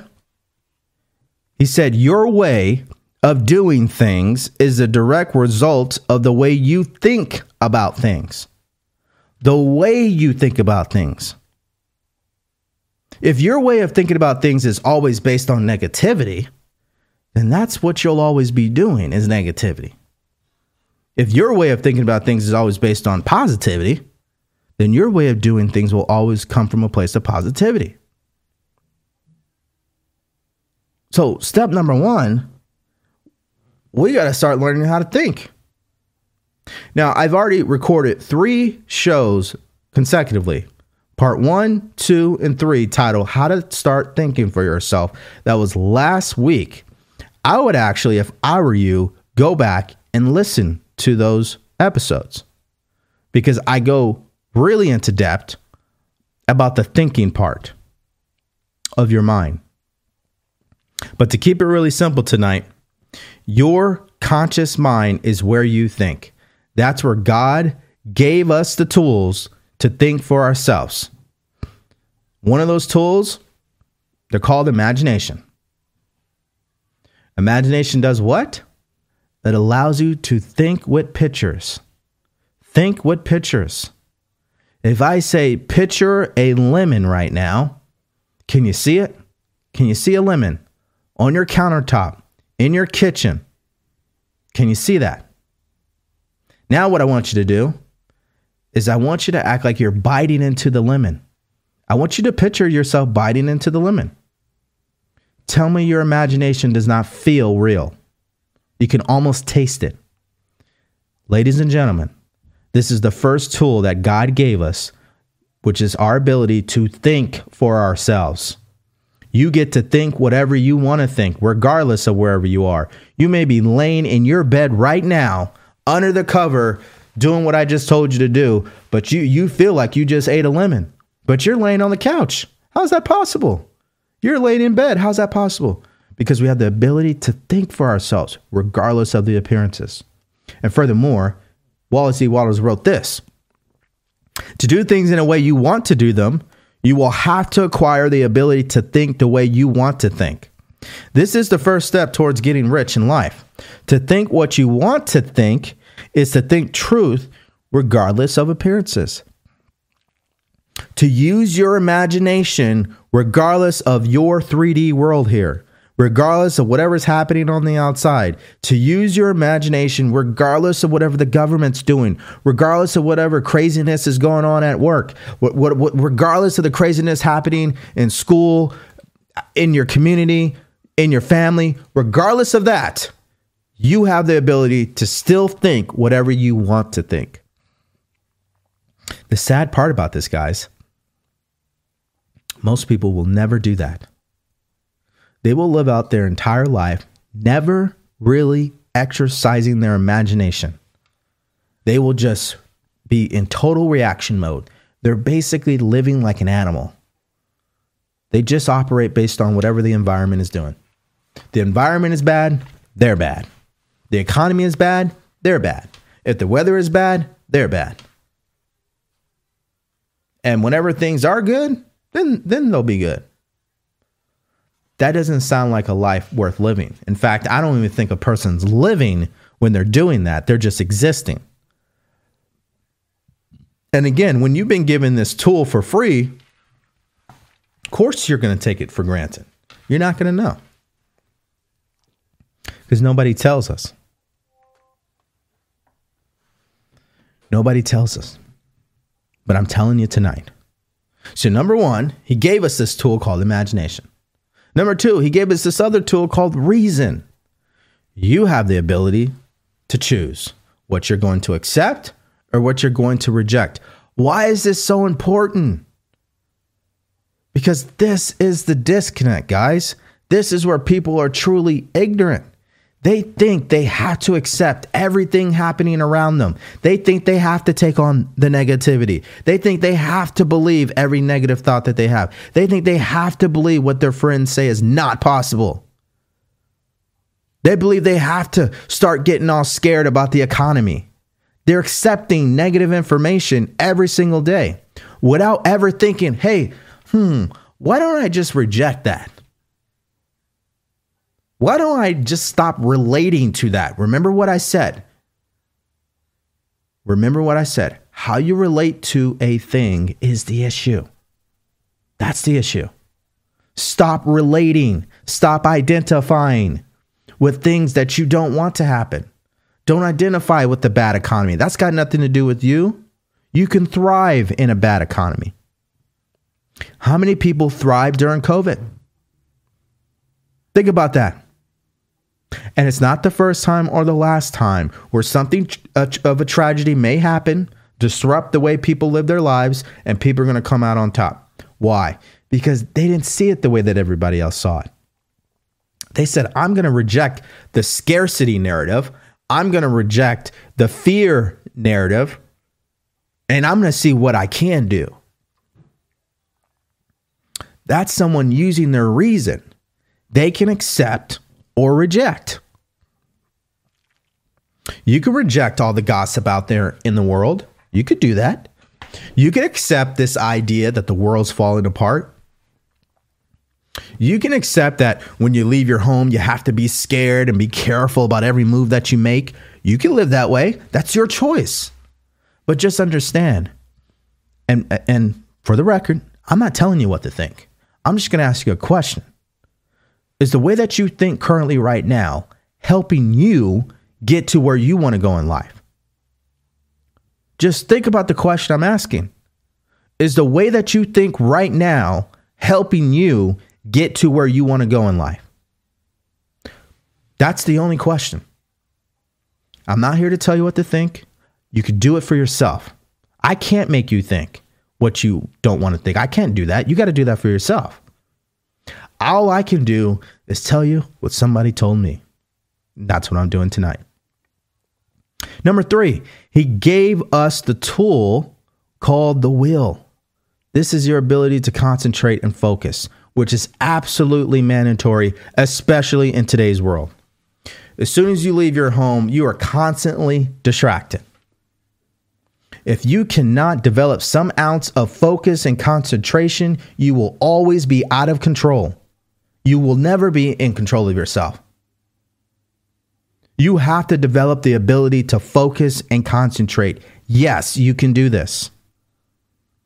He said, Your way of doing things is a direct result of the way you think about things. The way you think about things. If your way of thinking about things is always based on negativity, then that's what you'll always be doing is negativity. If your way of thinking about things is always based on positivity, then your way of doing things will always come from a place of positivity. So, step number one we got to start learning how to think. Now, I've already recorded three shows consecutively part one, two, and three, titled How to Start Thinking for Yourself. That was last week. I would actually, if I were you, go back and listen to those episodes because I go really into depth about the thinking part of your mind. But to keep it really simple tonight, your conscious mind is where you think. That's where God gave us the tools to think for ourselves. One of those tools, they're called imagination. Imagination does what? It allows you to think with pictures. Think with pictures. If I say, picture a lemon right now, can you see it? Can you see a lemon on your countertop? In your kitchen. Can you see that? Now, what I want you to do is I want you to act like you're biting into the lemon. I want you to picture yourself biting into the lemon. Tell me your imagination does not feel real. You can almost taste it. Ladies and gentlemen, this is the first tool that God gave us, which is our ability to think for ourselves. You get to think whatever you want to think, regardless of wherever you are. You may be laying in your bed right now, under the cover, doing what I just told you to do, but you you feel like you just ate a lemon, but you're laying on the couch. How's that possible? You're laying in bed. How's that possible? Because we have the ability to think for ourselves, regardless of the appearances. And furthermore, Wallace E. Wattles wrote this To do things in a way you want to do them you will have to acquire the ability to think the way you want to think. This is the first step towards getting rich in life. To think what you want to think is to think truth regardless of appearances. To use your imagination regardless of your 3D world here regardless of whatever's happening on the outside, to use your imagination, regardless of whatever the government's doing, regardless of whatever craziness is going on at work, what, what, what, regardless of the craziness happening in school, in your community, in your family, regardless of that, you have the ability to still think whatever you want to think. The sad part about this, guys, most people will never do that. They will live out their entire life never really exercising their imagination. They will just be in total reaction mode. They're basically living like an animal. They just operate based on whatever the environment is doing. The environment is bad, they're bad. The economy is bad, they're bad. If the weather is bad, they're bad. And whenever things are good, then then they'll be good. That doesn't sound like a life worth living. In fact, I don't even think a person's living when they're doing that. They're just existing. And again, when you've been given this tool for free, of course you're going to take it for granted. You're not going to know because nobody tells us. Nobody tells us. But I'm telling you tonight. So, number one, he gave us this tool called imagination. Number two, he gave us this other tool called reason. You have the ability to choose what you're going to accept or what you're going to reject. Why is this so important? Because this is the disconnect, guys. This is where people are truly ignorant. They think they have to accept everything happening around them. They think they have to take on the negativity. They think they have to believe every negative thought that they have. They think they have to believe what their friends say is not possible. They believe they have to start getting all scared about the economy. They're accepting negative information every single day without ever thinking, hey, hmm, why don't I just reject that? Why don't I just stop relating to that? Remember what I said. Remember what I said. How you relate to a thing is the issue. That's the issue. Stop relating, stop identifying with things that you don't want to happen. Don't identify with the bad economy. That's got nothing to do with you. You can thrive in a bad economy. How many people thrived during COVID? Think about that. And it's not the first time or the last time where something of a tragedy may happen, disrupt the way people live their lives, and people are going to come out on top. Why? Because they didn't see it the way that everybody else saw it. They said, I'm going to reject the scarcity narrative. I'm going to reject the fear narrative. And I'm going to see what I can do. That's someone using their reason. They can accept or reject. You could reject all the gossip out there in the world. You could do that. You could accept this idea that the world's falling apart. You can accept that when you leave your home, you have to be scared and be careful about every move that you make. You can live that way. That's your choice. But just understand, and and for the record, I'm not telling you what to think. I'm just going to ask you a question. Is the way that you think currently right now helping you get to where you want to go in life? Just think about the question I'm asking. Is the way that you think right now helping you get to where you want to go in life? That's the only question. I'm not here to tell you what to think. You could do it for yourself. I can't make you think what you don't want to think. I can't do that. You got to do that for yourself. All I can do is tell you what somebody told me. That's what I'm doing tonight. Number three, he gave us the tool called the will. This is your ability to concentrate and focus, which is absolutely mandatory, especially in today's world. As soon as you leave your home, you are constantly distracted. If you cannot develop some ounce of focus and concentration, you will always be out of control. You will never be in control of yourself. You have to develop the ability to focus and concentrate. Yes, you can do this.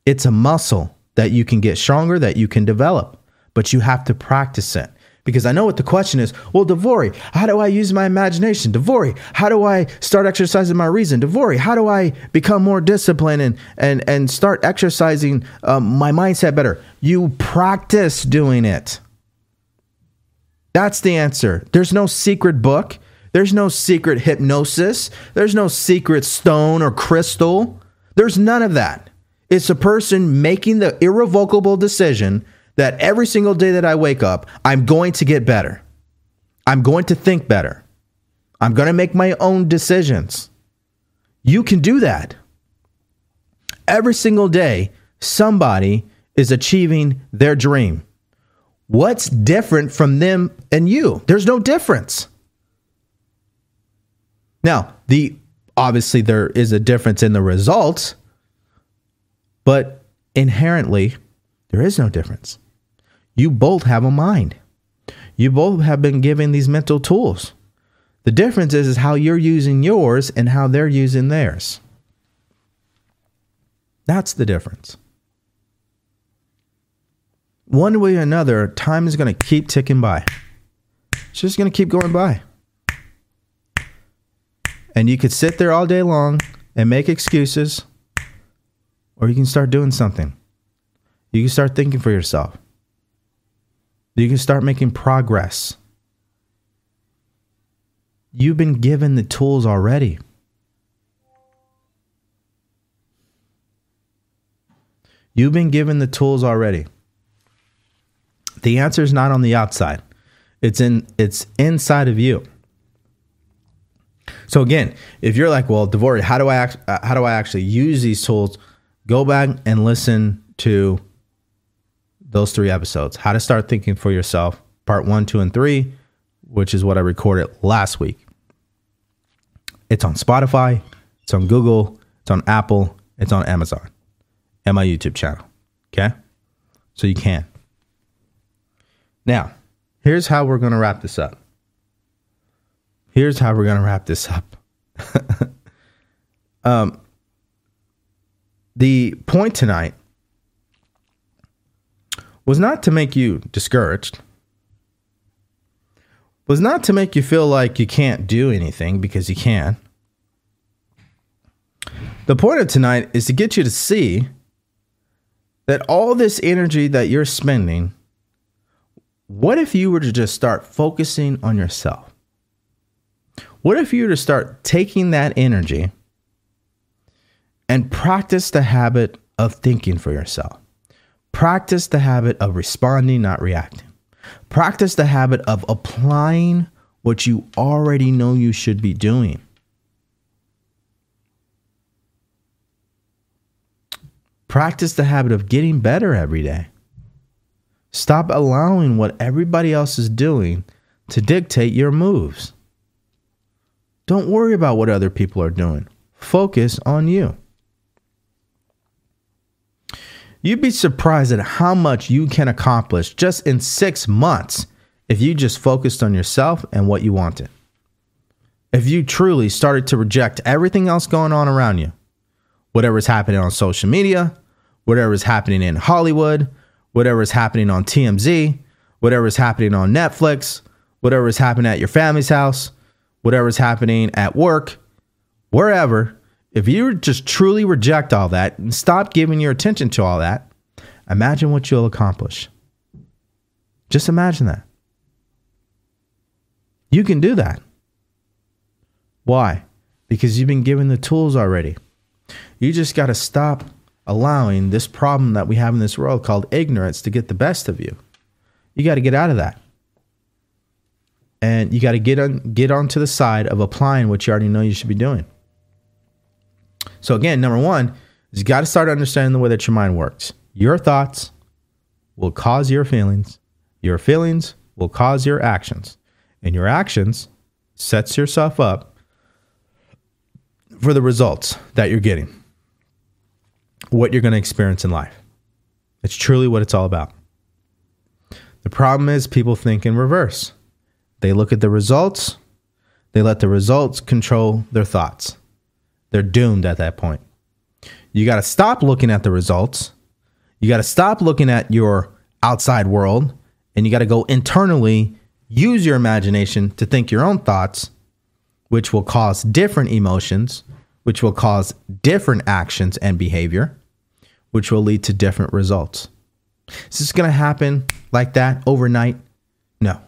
It's a muscle that you can get stronger, that you can develop, but you have to practice it. Because I know what the question is. Well, DeVory, how do I use my imagination? DeVory, how do I start exercising my reason? DeVory, how do I become more disciplined and and and start exercising um, my mindset better? You practice doing it. That's the answer. There's no secret book. There's no secret hypnosis. There's no secret stone or crystal. There's none of that. It's a person making the irrevocable decision that every single day that I wake up, I'm going to get better. I'm going to think better. I'm going to make my own decisions. You can do that. Every single day, somebody is achieving their dream. What's different from them and you? There's no difference. Now, the obviously there is a difference in the results, but inherently there is no difference. You both have a mind. You both have been given these mental tools. The difference is, is how you're using yours and how they're using theirs. That's the difference. One way or another, time is going to keep ticking by. It's just going to keep going by. And you could sit there all day long and make excuses, or you can start doing something. You can start thinking for yourself. You can start making progress. You've been given the tools already. You've been given the tools already. The answer is not on the outside. It's in it's inside of you. So again, if you're like, well, DeVory, how do I act, uh, how do I actually use these tools? Go back and listen to those three episodes. How to start thinking for yourself, part 1, 2 and 3, which is what I recorded last week. It's on Spotify, it's on Google, it's on Apple, it's on Amazon, and my YouTube channel. Okay? So you can. Now, here's how we're going to wrap this up. Here's how we're going to wrap this up. um, the point tonight was not to make you discouraged, was not to make you feel like you can't do anything because you can. The point of tonight is to get you to see that all this energy that you're spending, what if you were to just start focusing on yourself? What if you were to start taking that energy and practice the habit of thinking for yourself? Practice the habit of responding, not reacting. Practice the habit of applying what you already know you should be doing. Practice the habit of getting better every day. Stop allowing what everybody else is doing to dictate your moves. Don't worry about what other people are doing. Focus on you. You'd be surprised at how much you can accomplish just in six months if you just focused on yourself and what you wanted. If you truly started to reject everything else going on around you, whatever is happening on social media, whatever is happening in Hollywood, whatever is happening on TMZ, whatever is happening on Netflix, whatever is happening at your family's house, whatever is happening at work, wherever, if you just truly reject all that and stop giving your attention to all that, imagine what you'll accomplish. Just imagine that. You can do that. Why? Because you've been given the tools already. You just got to stop allowing this problem that we have in this world called ignorance to get the best of you. You got to get out of that. And you got to get on get onto the side of applying what you already know you should be doing. So again, number 1 is you got to start understanding the way that your mind works. Your thoughts will cause your feelings. Your feelings will cause your actions. And your actions sets yourself up for the results that you're getting what you're going to experience in life. It's truly what it's all about. The problem is people think in reverse. They look at the results, they let the results control their thoughts. They're doomed at that point. You got to stop looking at the results. You got to stop looking at your outside world and you got to go internally use your imagination to think your own thoughts, which will cause different emotions, which will cause different actions and behavior which will lead to different results. Is this going to happen like that overnight? No.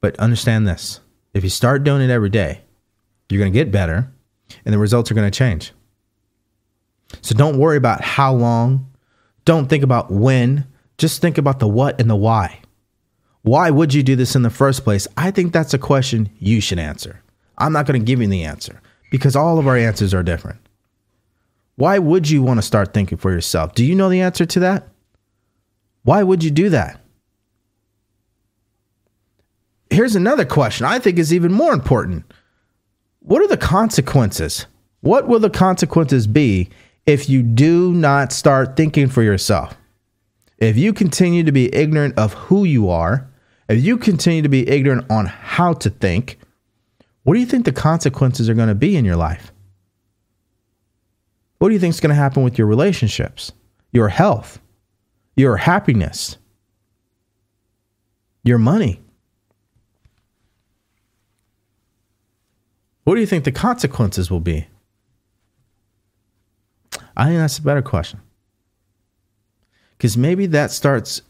But understand this if you start doing it every day, you're going to get better and the results are going to change. So don't worry about how long. Don't think about when. Just think about the what and the why. Why would you do this in the first place? I think that's a question you should answer. I'm not going to give you the answer because all of our answers are different. Why would you want to start thinking for yourself? Do you know the answer to that? Why would you do that? Here's another question I think is even more important. What are the consequences? What will the consequences be if you do not start thinking for yourself? If you continue to be ignorant of who you are, if you continue to be ignorant on how to think, what do you think the consequences are going to be in your life? What do you think is going to happen with your relationships, your health, your happiness, your money? What do you think the consequences will be? I think that's a better question. Because maybe that starts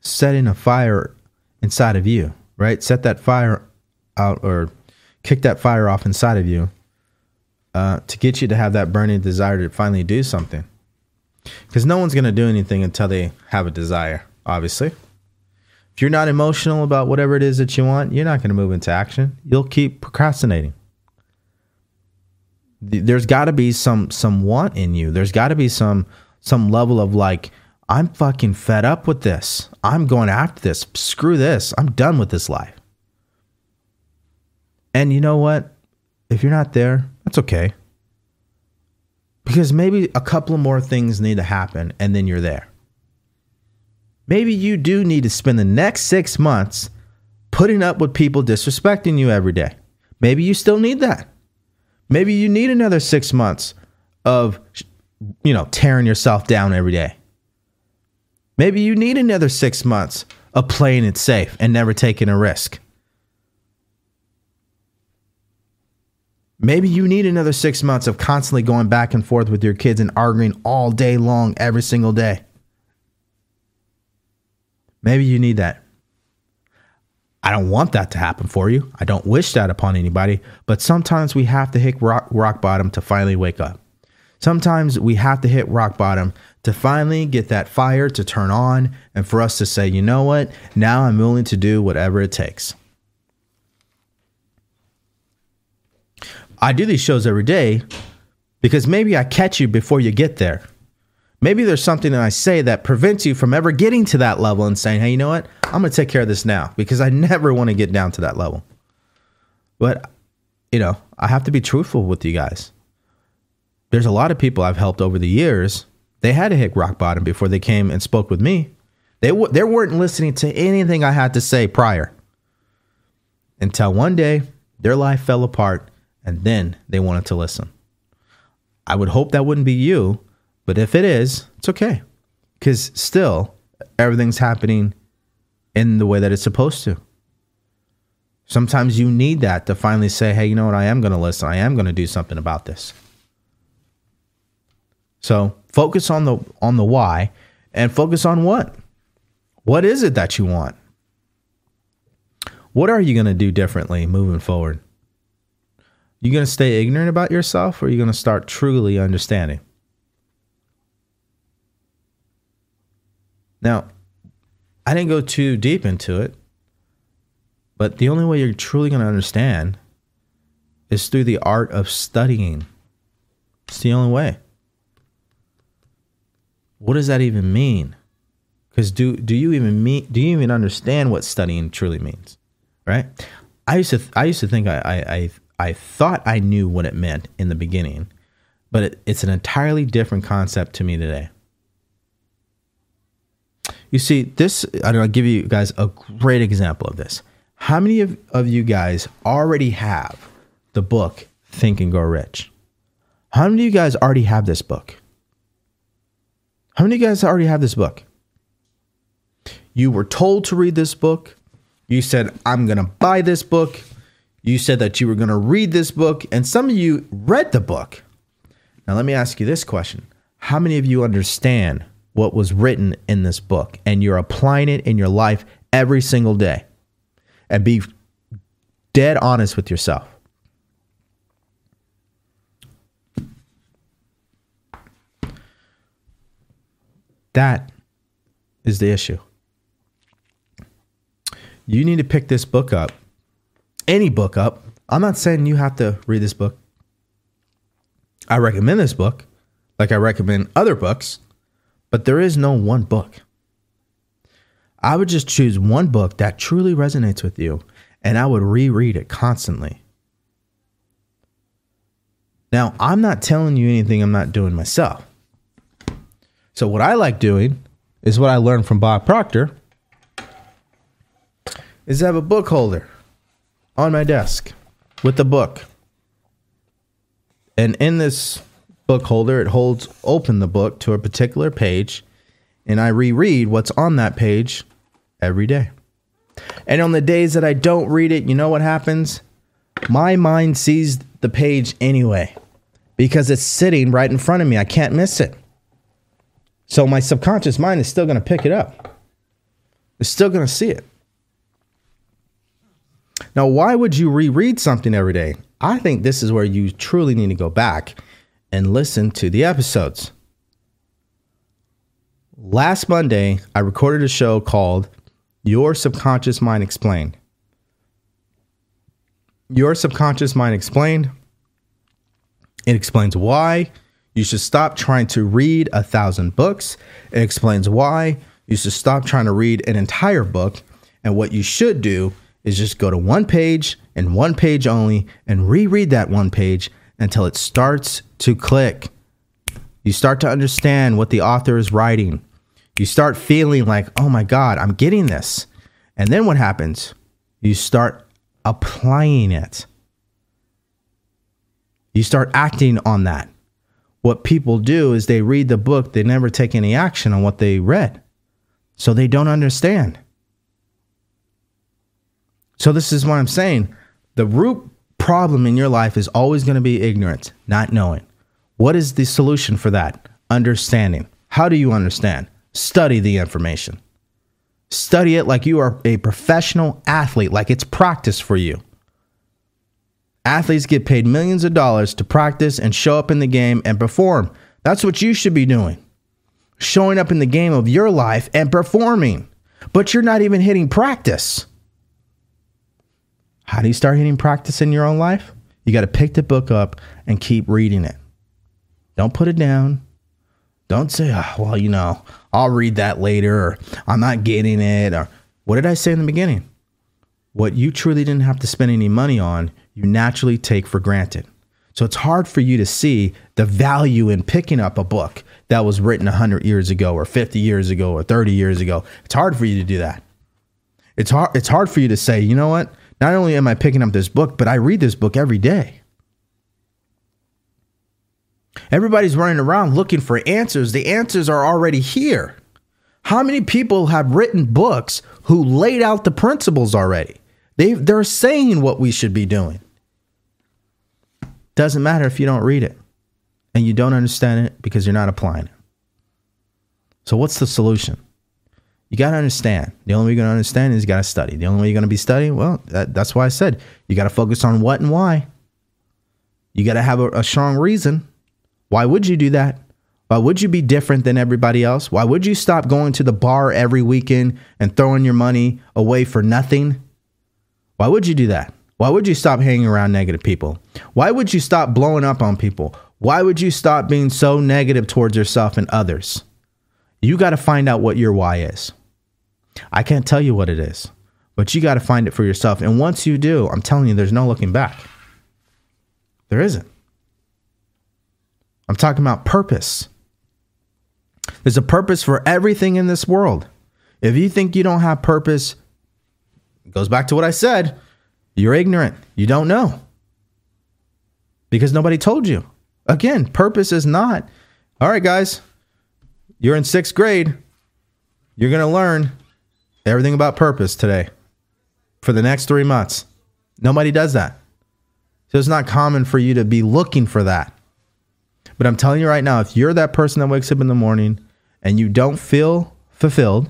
setting a fire inside of you, right? Set that fire out or kick that fire off inside of you uh, to get you to have that burning desire to finally do something. Because no one's going to do anything until they have a desire, obviously. If you're not emotional about whatever it is that you want, you're not going to move into action. You'll keep procrastinating. There's got to be some some want in you. There's got to be some some level of like I'm fucking fed up with this. I'm going after this. Screw this. I'm done with this life. And you know what? If you're not there, that's okay. Because maybe a couple more things need to happen and then you're there. Maybe you do need to spend the next six months putting up with people disrespecting you every day. Maybe you still need that. Maybe you need another six months of, you know, tearing yourself down every day. Maybe you need another six months of playing it safe and never taking a risk. Maybe you need another six months of constantly going back and forth with your kids and arguing all day long, every single day. Maybe you need that. I don't want that to happen for you. I don't wish that upon anybody, but sometimes we have to hit rock, rock bottom to finally wake up. Sometimes we have to hit rock bottom to finally get that fire to turn on and for us to say, you know what, now I'm willing to do whatever it takes. I do these shows every day because maybe I catch you before you get there. Maybe there's something that I say that prevents you from ever getting to that level and saying, hey, you know what? I'm going to take care of this now because I never want to get down to that level. But, you know, I have to be truthful with you guys. There's a lot of people I've helped over the years they had to hit rock bottom before they came and spoke with me. They, w- they weren't listening to anything I had to say prior. Until one day, their life fell apart and then they wanted to listen. I would hope that wouldn't be you, but if it is, it's okay. Because still, everything's happening in the way that it's supposed to. Sometimes you need that to finally say, hey, you know what? I am going to listen. I am going to do something about this. So focus on the on the why and focus on what? What is it that you want? What are you going to do differently moving forward? You going to stay ignorant about yourself or are you going to start truly understanding? Now, I didn't go too deep into it, but the only way you're truly going to understand is through the art of studying. It's the only way what does that even mean? Because do do you even mean do you even understand what studying truly means? Right? I used to I used to think I I I, I thought I knew what it meant in the beginning, but it, it's an entirely different concept to me today. You see, this I'll give you guys a great example of this. How many of, of you guys already have the book Think and Grow Rich? How many of you guys already have this book? How many of you guys already have this book? You were told to read this book. You said, I'm going to buy this book. You said that you were going to read this book, and some of you read the book. Now, let me ask you this question How many of you understand what was written in this book and you're applying it in your life every single day? And be dead honest with yourself. That is the issue. You need to pick this book up, any book up. I'm not saying you have to read this book. I recommend this book, like I recommend other books, but there is no one book. I would just choose one book that truly resonates with you, and I would reread it constantly. Now, I'm not telling you anything I'm not doing myself. So, what I like doing is what I learned from Bob Proctor is I have a book holder on my desk with the book. And in this book holder, it holds open the book to a particular page, and I reread what's on that page every day. And on the days that I don't read it, you know what happens? My mind sees the page anyway because it's sitting right in front of me. I can't miss it. So my subconscious mind is still going to pick it up. It's still going to see it. Now, why would you reread something every day? I think this is where you truly need to go back and listen to the episodes. Last Monday, I recorded a show called Your Subconscious Mind Explained. Your Subconscious Mind Explained. It explains why you should stop trying to read a thousand books. It explains why you should stop trying to read an entire book. And what you should do is just go to one page and one page only and reread that one page until it starts to click. You start to understand what the author is writing. You start feeling like, oh my God, I'm getting this. And then what happens? You start applying it. You start acting on that. What people do is they read the book, they never take any action on what they read. So they don't understand. So, this is what I'm saying. The root problem in your life is always going to be ignorance, not knowing. What is the solution for that? Understanding. How do you understand? Study the information. Study it like you are a professional athlete, like it's practice for you. Athletes get paid millions of dollars to practice and show up in the game and perform. That's what you should be doing. Showing up in the game of your life and performing. But you're not even hitting practice. How do you start hitting practice in your own life? You got to pick the book up and keep reading it. Don't put it down. Don't say, oh, well, you know, I'll read that later, or I'm not getting it, or what did I say in the beginning? What you truly didn't have to spend any money on, you naturally take for granted. So it's hard for you to see the value in picking up a book that was written 100 years ago, or 50 years ago, or 30 years ago. It's hard for you to do that. It's hard, it's hard for you to say, you know what? Not only am I picking up this book, but I read this book every day. Everybody's running around looking for answers. The answers are already here. How many people have written books who laid out the principles already? They they're saying what we should be doing. Doesn't matter if you don't read it and you don't understand it because you're not applying it. So what's the solution? You got to understand. The only way you're going to understand is you got to study. The only way you're going to be studying, well, that, that's why I said you got to focus on what and why. You got to have a, a strong reason. Why would you do that? Why would you be different than everybody else? Why would you stop going to the bar every weekend and throwing your money away for nothing? Why would you do that? Why would you stop hanging around negative people? Why would you stop blowing up on people? Why would you stop being so negative towards yourself and others? You got to find out what your why is. I can't tell you what it is, but you got to find it for yourself. And once you do, I'm telling you, there's no looking back. There isn't. I'm talking about purpose. There's a purpose for everything in this world. If you think you don't have purpose, goes back to what I said. You're ignorant. You don't know. Because nobody told you. Again, purpose is not, all right, guys, you're in sixth grade. You're going to learn everything about purpose today for the next three months. Nobody does that. So it's not common for you to be looking for that. But I'm telling you right now, if you're that person that wakes up in the morning and you don't feel fulfilled,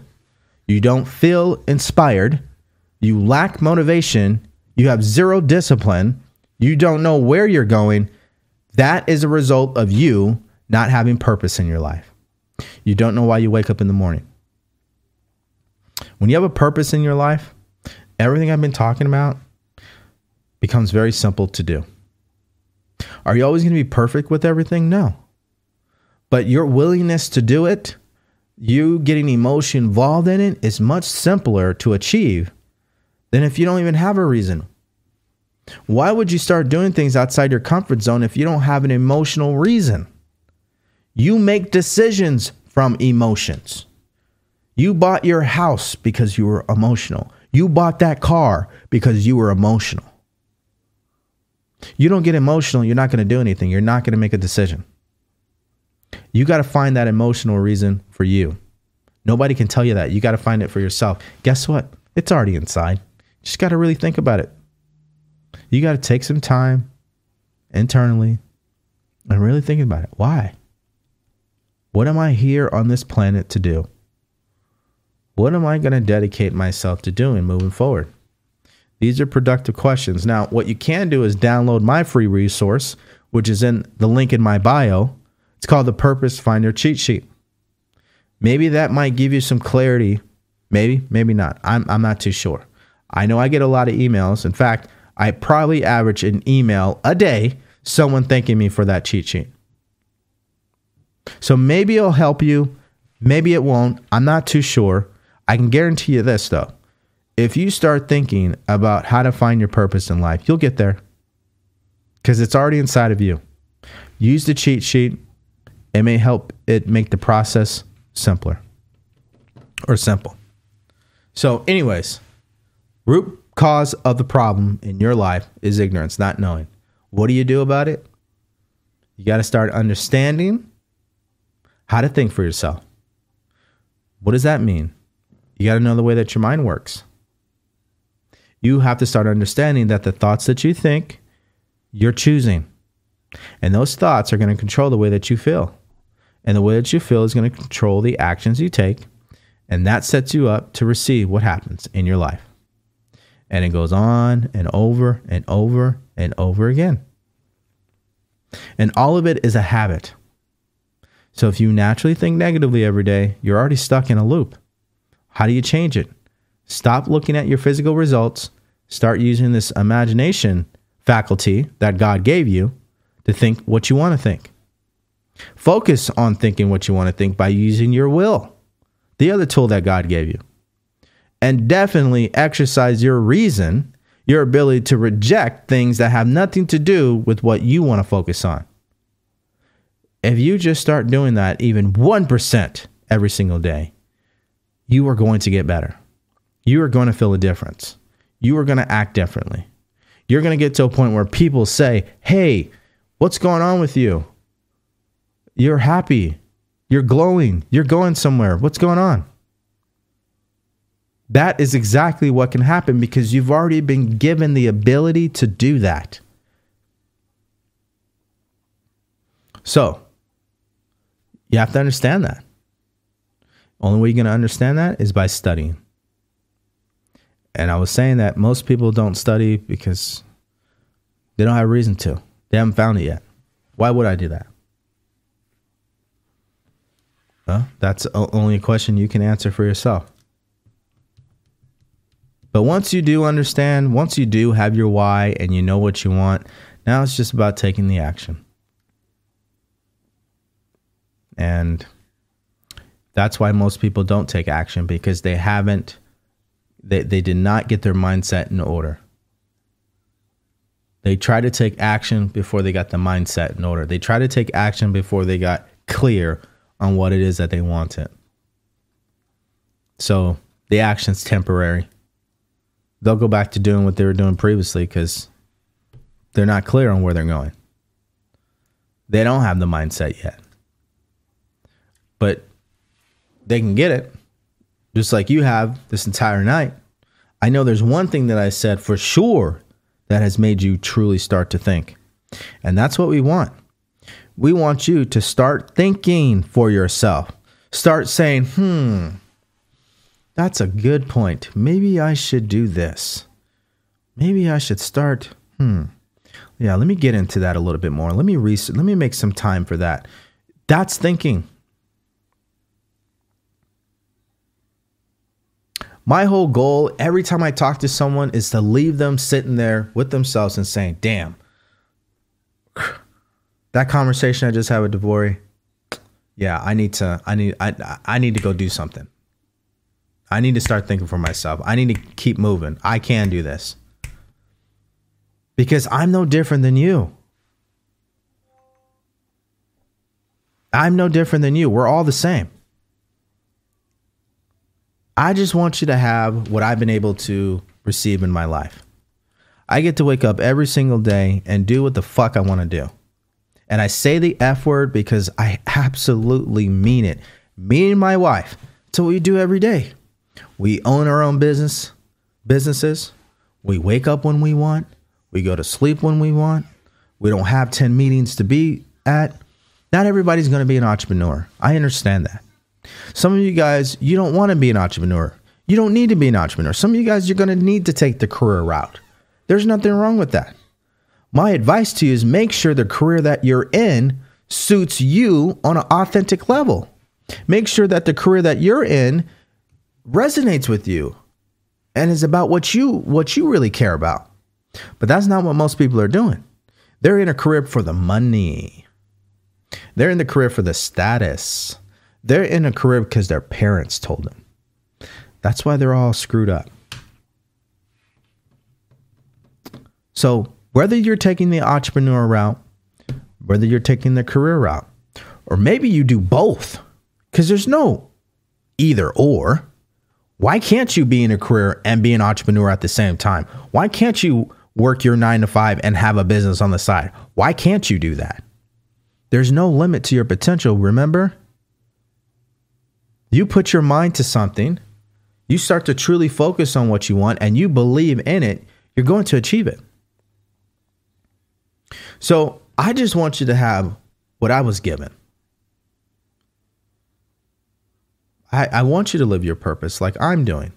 you don't feel inspired, you lack motivation, you have zero discipline, you don't know where you're going, that is a result of you not having purpose in your life. You don't know why you wake up in the morning. When you have a purpose in your life, everything I've been talking about becomes very simple to do. Are you always going to be perfect with everything? No. But your willingness to do it, you getting emotion involved in it, is much simpler to achieve than if you don't even have a reason. Why would you start doing things outside your comfort zone if you don't have an emotional reason? You make decisions from emotions. You bought your house because you were emotional. You bought that car because you were emotional. You don't get emotional, you're not going to do anything. You're not going to make a decision. You got to find that emotional reason for you. Nobody can tell you that. You got to find it for yourself. Guess what? It's already inside. You just got to really think about it. You got to take some time internally and really think about it. Why? What am I here on this planet to do? What am I going to dedicate myself to doing moving forward? These are productive questions. Now, what you can do is download my free resource, which is in the link in my bio. It's called the Purpose Finder Cheat Sheet. Maybe that might give you some clarity. Maybe, maybe not. I'm, I'm not too sure. I know I get a lot of emails. In fact, I probably average an email a day, someone thanking me for that cheat sheet. So maybe it'll help you. Maybe it won't. I'm not too sure. I can guarantee you this, though if you start thinking about how to find your purpose in life, you'll get there because it's already inside of you. Use the cheat sheet. It may help it make the process simpler or simple. So, anyways, root cause of the problem in your life is ignorance, not knowing. What do you do about it? You got to start understanding how to think for yourself. What does that mean? You got to know the way that your mind works you have to start understanding that the thoughts that you think, you're choosing. And those thoughts are going to control the way that you feel. And the way that you feel is going to control the actions you take. And that sets you up to receive what happens in your life. And it goes on and over and over and over again. And all of it is a habit. So if you naturally think negatively every day, you're already stuck in a loop. How do you change it? Stop looking at your physical results. Start using this imagination faculty that God gave you to think what you want to think. Focus on thinking what you want to think by using your will, the other tool that God gave you. And definitely exercise your reason, your ability to reject things that have nothing to do with what you want to focus on. If you just start doing that even 1% every single day, you are going to get better you are going to feel a difference. You are going to act differently. You're going to get to a point where people say, Hey, what's going on with you? You're happy. You're glowing. You're going somewhere. What's going on? That is exactly what can happen because you've already been given the ability to do that. So, you have to understand that. Only way you're going to understand that is by studying. And I was saying that most people don't study because they don't have reason to. They haven't found it yet. Why would I do that? Well, that's only a question you can answer for yourself. But once you do understand, once you do have your why and you know what you want, now it's just about taking the action. And that's why most people don't take action because they haven't they, they did not get their mindset in order. They try to take action before they got the mindset in order. They try to take action before they got clear on what it is that they wanted. So the action's temporary. They'll go back to doing what they were doing previously because they're not clear on where they're going. They don't have the mindset yet. But they can get it just like you have this entire night. I know there's one thing that I said for sure that has made you truly start to think. And that's what we want. We want you to start thinking for yourself. Start saying, hmm, that's a good point. Maybe I should do this. Maybe I should start, hmm. Yeah, let me get into that a little bit more. Let me research, let me make some time for that. That's thinking. My whole goal every time I talk to someone is to leave them sitting there with themselves and saying, damn, that conversation I just had with DeVory, yeah, I need to, I need, I, I need to go do something. I need to start thinking for myself. I need to keep moving. I can do this. Because I'm no different than you. I'm no different than you. We're all the same. I just want you to have what I've been able to receive in my life. I get to wake up every single day and do what the fuck I want to do. And I say the F word because I absolutely mean it. Me and my wife, it's what we do every day. We own our own business, businesses. We wake up when we want. We go to sleep when we want. We don't have 10 meetings to be at. Not everybody's going to be an entrepreneur. I understand that. Some of you guys, you don't want to be an entrepreneur. You don't need to be an entrepreneur. Some of you guys, you're going to need to take the career route. There's nothing wrong with that. My advice to you is make sure the career that you're in suits you on an authentic level. Make sure that the career that you're in resonates with you and is about what you what you really care about. But that's not what most people are doing. They're in a career for the money. They're in the career for the status. They're in a career because their parents told them. That's why they're all screwed up. So, whether you're taking the entrepreneur route, whether you're taking the career route, or maybe you do both, because there's no either or. Why can't you be in a career and be an entrepreneur at the same time? Why can't you work your nine to five and have a business on the side? Why can't you do that? There's no limit to your potential, remember? You put your mind to something, you start to truly focus on what you want, and you believe in it, you're going to achieve it. So I just want you to have what I was given. I, I want you to live your purpose like I'm doing.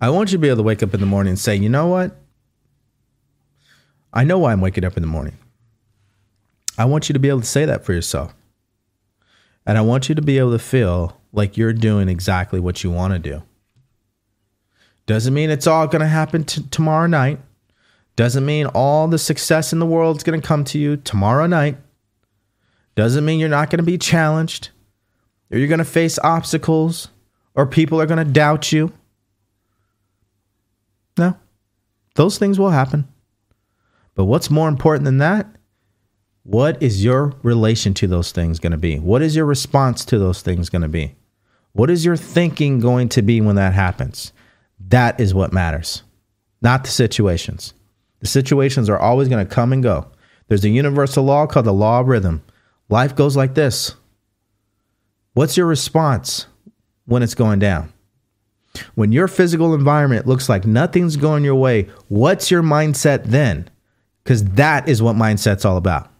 I want you to be able to wake up in the morning and say, you know what? I know why I'm waking up in the morning. I want you to be able to say that for yourself. And I want you to be able to feel like you're doing exactly what you want to do. Doesn't mean it's all going to happen t- tomorrow night. Doesn't mean all the success in the world is going to come to you tomorrow night. Doesn't mean you're not going to be challenged or you're going to face obstacles or people are going to doubt you. No, those things will happen. But what's more important than that what is your relation to those things going to be? What is your response to those things going to be? What is your thinking going to be when that happens? That is what matters, not the situations. The situations are always going to come and go. There's a universal law called the law of rhythm. Life goes like this. What's your response when it's going down? When your physical environment looks like nothing's going your way, what's your mindset then? Because that is what mindset's all about.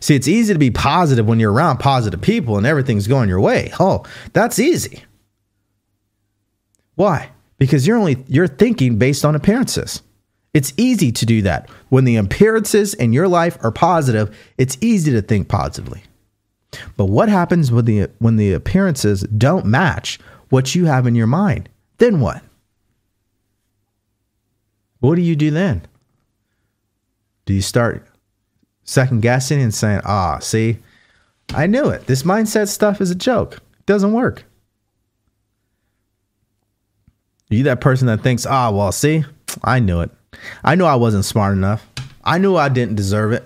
See, it's easy to be positive when you're around positive people and everything's going your way. Oh, that's easy. Why? Because you're only you're thinking based on appearances. It's easy to do that. When the appearances in your life are positive, it's easy to think positively. But what happens when the when the appearances don't match what you have in your mind? Then what? What do you do then? Do you start second guessing and saying, ah, see, I knew it. This mindset stuff is a joke. It doesn't work. Are you that person that thinks, ah, well, see, I knew it. I knew I wasn't smart enough. I knew I didn't deserve it.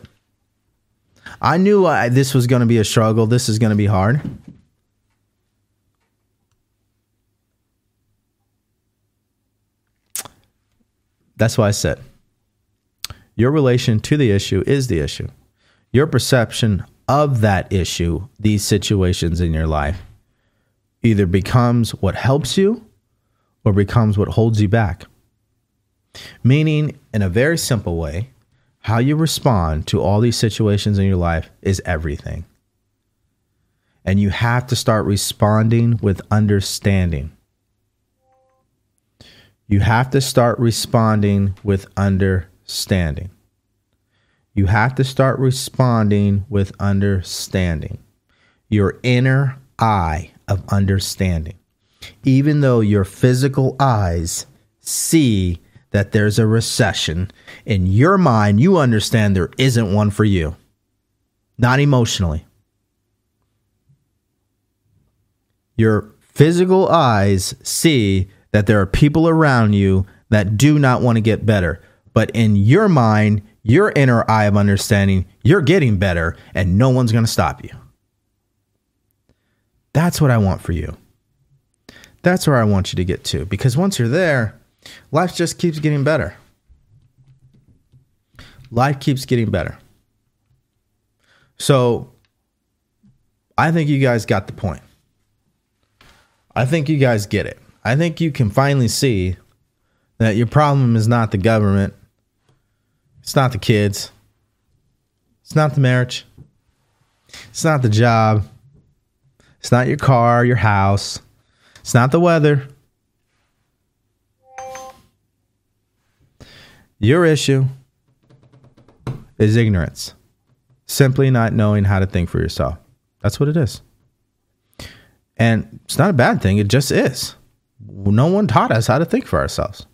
I knew I, this was going to be a struggle. This is going to be hard. That's why I said your relation to the issue is the issue. Your perception of that issue, these situations in your life, either becomes what helps you or becomes what holds you back. Meaning, in a very simple way, how you respond to all these situations in your life is everything. And you have to start responding with understanding. You have to start responding with understanding. You have to start responding with understanding. Your inner eye of understanding. Even though your physical eyes see that there's a recession, in your mind, you understand there isn't one for you, not emotionally. Your physical eyes see that there are people around you that do not want to get better. But in your mind, your inner eye of understanding, you're getting better and no one's going to stop you. That's what I want for you. That's where I want you to get to because once you're there, life just keeps getting better. Life keeps getting better. So I think you guys got the point. I think you guys get it. I think you can finally see that your problem is not the government, it's not the kids, it's not the marriage, it's not the job, it's not your car, your house, it's not the weather. Your issue is ignorance, simply not knowing how to think for yourself. That's what it is. And it's not a bad thing, it just is. No one taught us how to think for ourselves.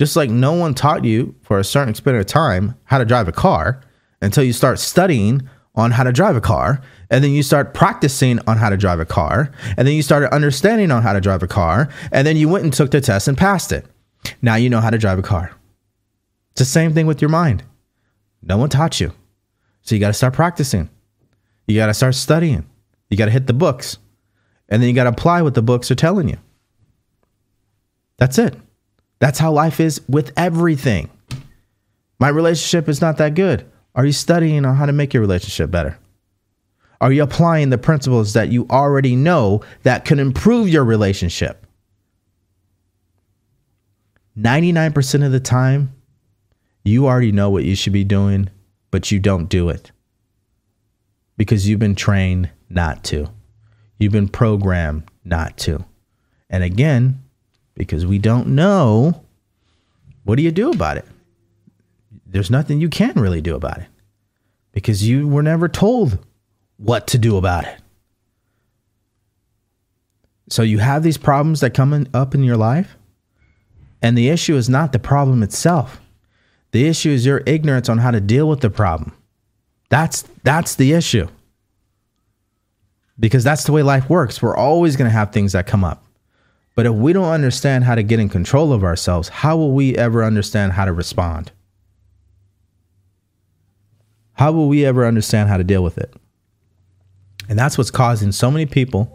Just like no one taught you for a certain period of time how to drive a car until you start studying on how to drive a car and then you start practicing on how to drive a car and then you started understanding on how to drive a car and then you went and took the test and passed it. Now you know how to drive a car. It's the same thing with your mind. No one taught you. So you got to start practicing. You got to start studying. You got to hit the books. And then you got to apply what the books are telling you. That's it that's how life is with everything my relationship is not that good are you studying on how to make your relationship better? Are you applying the principles that you already know that can improve your relationship? 99% of the time, you already know what you should be doing, but you don't do it because you've been trained not to. You've been programmed not to. And again, because we don't know, what do you do about it? there's nothing you can really do about it because you were never told what to do about it. So you have these problems that come in, up in your life, and the issue is not the problem itself. The issue is your ignorance on how to deal with the problem. That's that's the issue. Because that's the way life works. We're always going to have things that come up. But if we don't understand how to get in control of ourselves, how will we ever understand how to respond? How will we ever understand how to deal with it? And that's what's causing so many people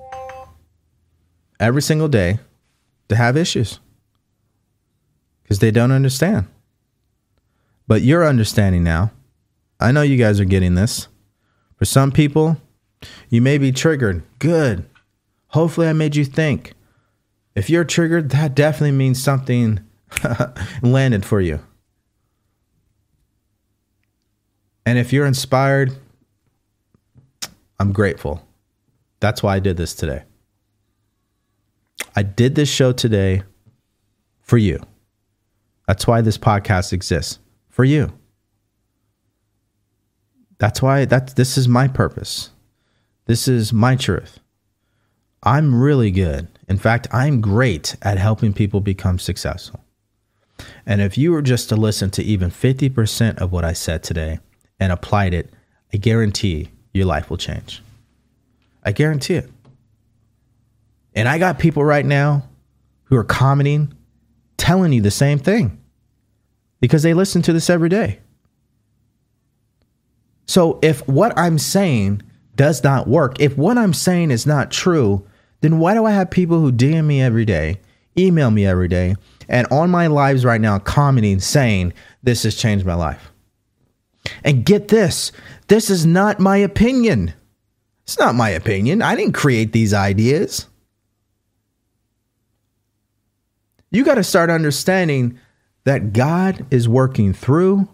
every single day to have issues because they don't understand. But you're understanding now. I know you guys are getting this. For some people, you may be triggered. Good. Hopefully, I made you think. If you're triggered, that definitely means something landed for you. And if you're inspired, I'm grateful. That's why I did this today. I did this show today for you. That's why this podcast exists for you. That's why that's this is my purpose. This is my truth. I'm really good. In fact, I'm great at helping people become successful. And if you were just to listen to even 50% of what I said today, and applied it, I guarantee your life will change. I guarantee it. And I got people right now who are commenting, telling you the same thing because they listen to this every day. So if what I'm saying does not work, if what I'm saying is not true, then why do I have people who DM me every day, email me every day, and on my lives right now commenting saying, This has changed my life? And get this this is not my opinion. It's not my opinion. I didn't create these ideas. You got to start understanding that God is working through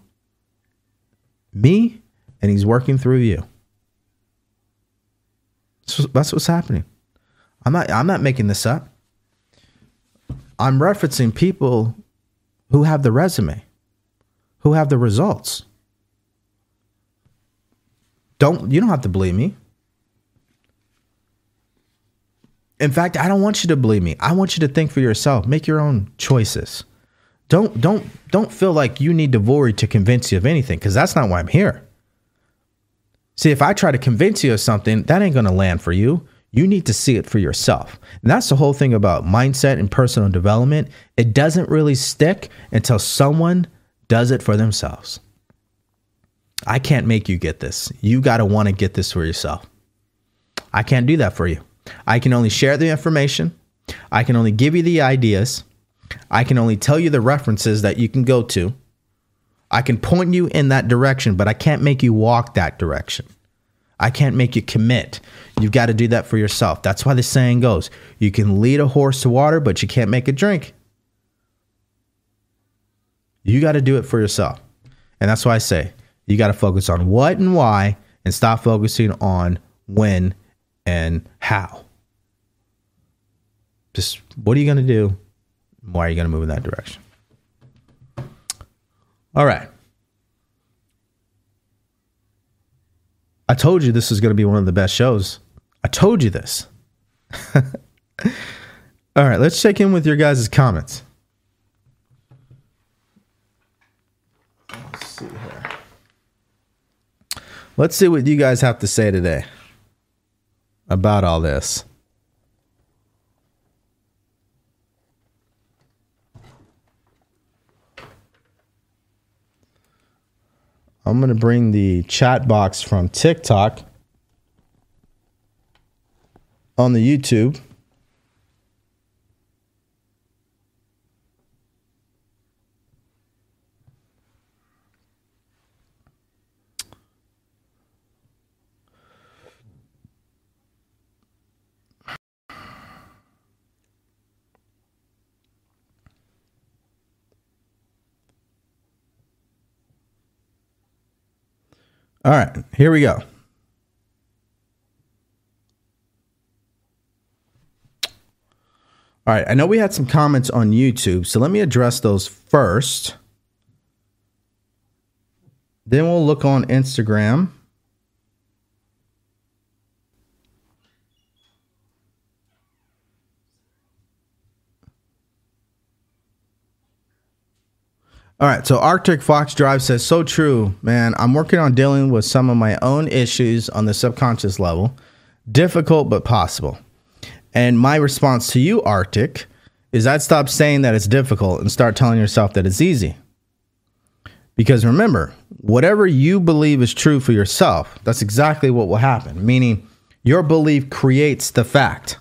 me and he's working through you. So that's what's happening. I'm not I'm not making this up. I'm referencing people who have the resume, who have the results. Don't you don't have to believe me. In fact, I don't want you to believe me. I want you to think for yourself. Make your own choices. Don't don't don't feel like you need DeVory to convince you of anything because that's not why I'm here. See, if I try to convince you of something, that ain't going to land for you. You need to see it for yourself. And that's the whole thing about mindset and personal development. It doesn't really stick until someone does it for themselves. I can't make you get this. You got to want to get this for yourself. I can't do that for you. I can only share the information. I can only give you the ideas. I can only tell you the references that you can go to. I can point you in that direction, but I can't make you walk that direction. I can't make you commit. You've got to do that for yourself. That's why the saying goes you can lead a horse to water, but you can't make it drink. You got to do it for yourself. And that's why I say you got to focus on what and why and stop focusing on when and how. Just what are you going to do? Why are you going to move in that direction? All right. I told you this is going to be one of the best shows. I told you this. All right, let's check in with your guys' comments. Let's see here. Let's see what you guys have to say today about all this. I'm going to bring the chat box from TikTok on the YouTube. All right, here we go. All right, I know we had some comments on YouTube, so let me address those first. Then we'll look on Instagram. All right, so Arctic Fox Drive says, so true, man. I'm working on dealing with some of my own issues on the subconscious level. Difficult, but possible. And my response to you, Arctic, is I'd stop saying that it's difficult and start telling yourself that it's easy. Because remember, whatever you believe is true for yourself, that's exactly what will happen. Meaning, your belief creates the fact.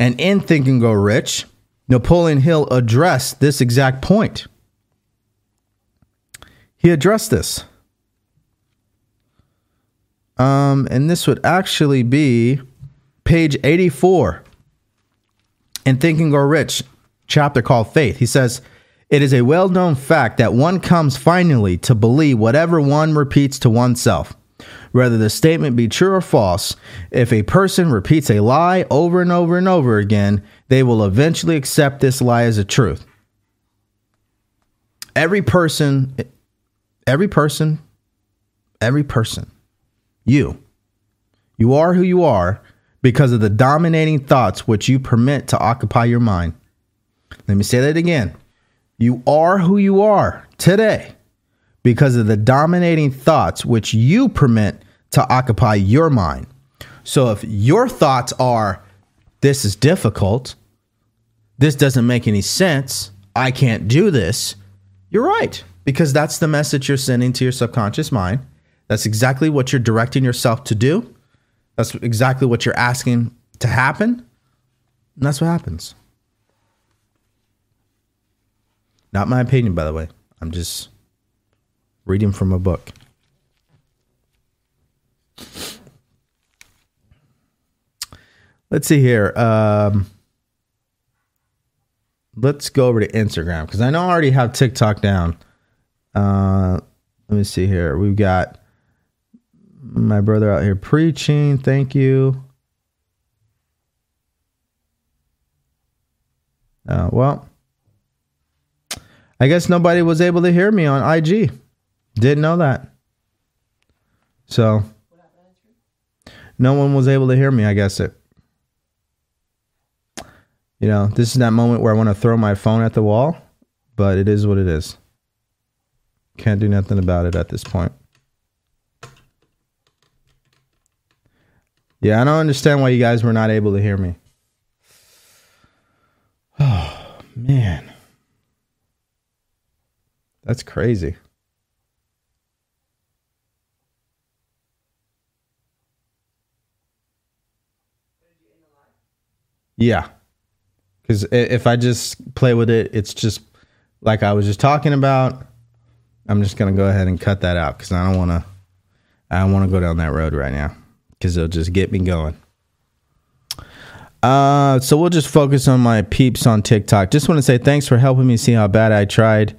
And in Think and Grow Rich, Napoleon Hill addressed this exact point he addressed this. Um, and this would actually be page 84 in Think and Grow Rich, chapter called Faith. He says, It is a well known fact that one comes finally to believe whatever one repeats to oneself. Whether the statement be true or false, if a person repeats a lie over and over and over again, they will eventually accept this lie as a truth. Every person every person, every person, you, you are who you are because of the dominating thoughts which you permit to occupy your mind. Let me say that again. You are who you are today because of the dominating thoughts which you permit to occupy your mind. So if your thoughts are, this is difficult, this doesn't make any sense, I can't do this, you're right because that's the message you're sending to your subconscious mind. That's exactly what you're directing yourself to do. That's exactly what you're asking to happen. And that's what happens. Not my opinion, by the way. I'm just reading from a book. Let's see here. Um, let's go over to Instagram because I know I already have TikTok down. Uh, let me see here. We've got my brother out here preaching. Thank you. Uh, well, I guess nobody was able to hear me on IG. Didn't know that. So, no one was able to hear me. I guess it. You know, this is that moment where I want to throw my phone at the wall, but it is what it is. Can't do nothing about it at this point. Yeah, I don't understand why you guys were not able to hear me. Oh, man. That's crazy. Yeah. Because if I just play with it, it's just like I was just talking about. I'm just gonna go ahead and cut that out because I don't want to. I don't want to go down that road right now because it'll just get me going. Uh, so we'll just focus on my peeps on TikTok. Just want to say thanks for helping me see how bad I tried